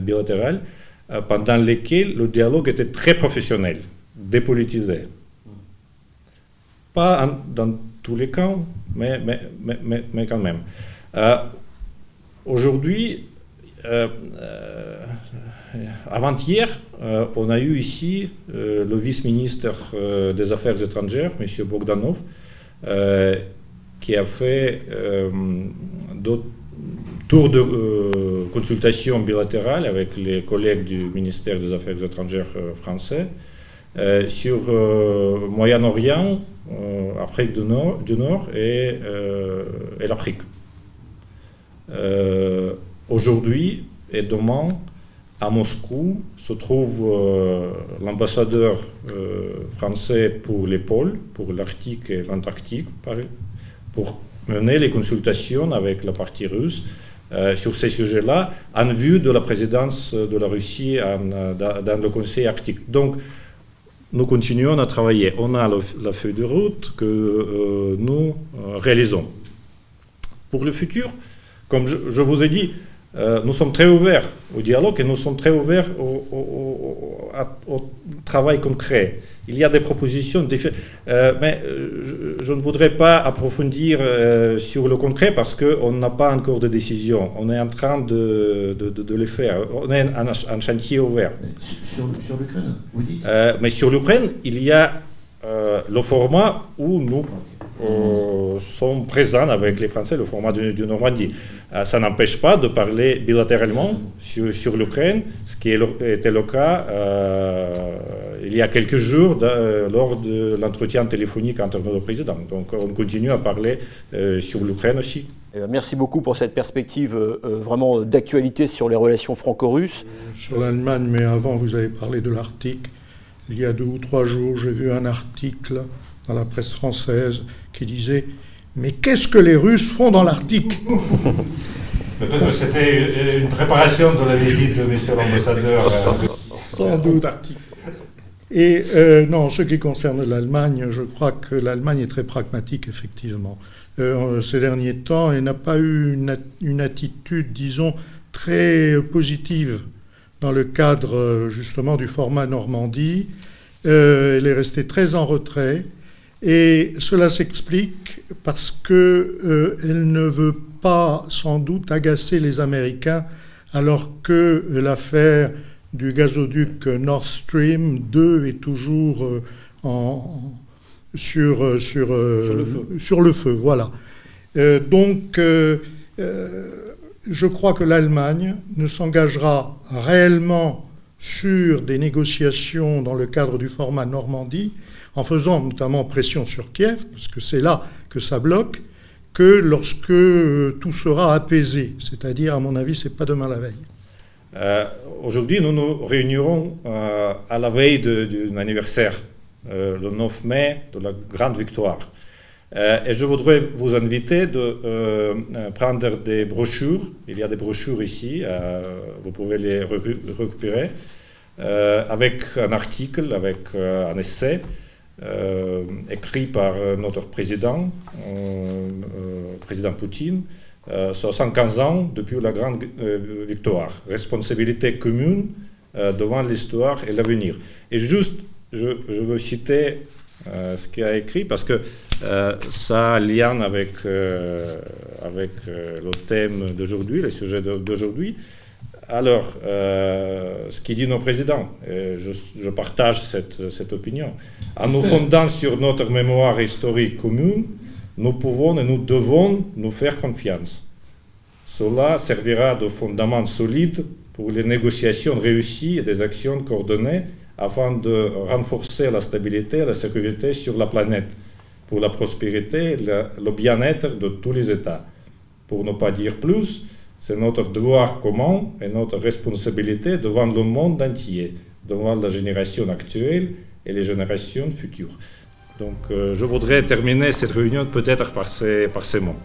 bilatérales euh, pendant lesquels le dialogue était très professionnel, dépolitisé. Pas dans tous les cas, mais, mais, mais, mais quand même. Euh, aujourd'hui, euh, avant-hier, on a eu ici le vice-ministre des Affaires étrangères, M. Bogdanov, qui a fait d'autres tour de euh, consultation bilatérale avec les collègues du ministère des Affaires étrangères euh, français euh, sur Moyen-Orient, Afrique du Nord, et, l'Afrique. Aujourd'hui et demain, à Moscou se trouve l'ambassadeur français pour les pôles, pour l'Arctique et l'Antarctique, pour mener les consultations avec la partie russe sur ces sujets-là en vue de la présidence de la Russie euh, dans, le Conseil arctique. Donc, nous continuons à travailler. On a la feuille de route que euh, nous réalisons. Pour le futur, comme je vous ai dit, euh, nous sommes très ouverts au dialogue et nous sommes très ouverts au, travail concret. Il y a des propositions, euh, mais euh, je, ne voudrais pas approfondir sur le concret parce qu'on n'a pas encore de décision. On est en train de, de, les faire. On est un, chantier ouvert. Sur, sur l'Ukraine, vous dites Mais sur l'Ukraine, il y a le format où nous euh, sont présents avec les Français, le format de, Normandie. Euh, ça n'empêche pas de parler bilatéralement sur, sur l'Ukraine, ce qui était le cas euh, il y a quelques jours lors de l'entretien téléphonique entre nos deux présidents. Donc on continue à parler sur l'Ukraine aussi. Eh merci beaucoup pour cette perspective vraiment d'actualité sur les relations franco-russes. Sur l'Allemagne, mais avant vous avez parlé de l'Arctique. Il y a deux ou trois jours, j'ai vu un article dans la presse française qui disait Mais qu'est-ce que les Russes font dans l'Arctique? Peut-être que c'était une préparation de la visite de M. l'ambassadeur. Sans doute. Et euh, non, ce qui concerne l'Allemagne, je crois que l'Allemagne est très pragmatique, effectivement. Euh, ces derniers temps, elle n'a pas eu une, attitude, disons, très positive dans le cadre justement du format Normandie. Euh, elle est restée très en retrait. Et cela s'explique parce qu'elle euh, ne veut pas sans doute agacer les Américains alors que l'affaire du gazoduc Nord Stream 2 est toujours euh, en, sur, euh, sur, sur, le feu. sur, le feu. Voilà. donc, je crois que l'Allemagne ne s'engagera réellement sur des négociations dans le cadre du format Normandie en faisant notamment pression sur Kiev, parce que c'est là que ça bloque, que lorsque euh, tout sera apaisé. C'est-à-dire, à mon avis, c'est pas demain la veille. Euh, aujourd'hui, nous nous réunirons euh, à la veille d'un anniversaire, le 9 mai, de la grande victoire. et je voudrais vous inviter de prendre des brochures. Il y a des brochures ici, vous pouvez les récupérer, avec un article, avec un essai écrit par notre président, président Poutine, 75 ans depuis la grande victoire. Responsabilité commune devant l'histoire et l'avenir. Et juste, je, je veux citer ce qu'il a écrit parce que ça a lien avec, avec le thème d'aujourd'hui, le sujet d'aujourd'hui. Alors, euh, ce qu'il dit nos présidents, et je, je, partage cette, cette, opinion, en nous fondant sur notre mémoire historique commune, nous pouvons et nous devons nous faire confiance. Cela servira de fondement solide pour les négociations réussies et des actions coordonnées afin de renforcer la stabilité et la sécurité sur la planète, pour la prospérité et le, le bien-être de tous les États. Pour ne pas dire plus, c'est notre devoir commun et notre responsabilité devant le monde entier, devant la génération actuelle et les générations futures. Donc euh, je voudrais terminer cette réunion peut-être par ces, par ces mots.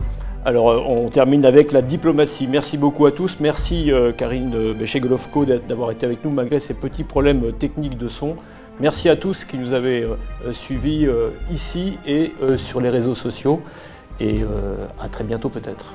Alors euh, on termine avec la diplomatie. Merci beaucoup à tous. Merci euh, Karine Béchegolovko d'avoir été avec nous malgré ces petits problèmes techniques de son. Merci à tous qui nous avez suivis ici et sur les réseaux sociaux. Et à très bientôt peut-être.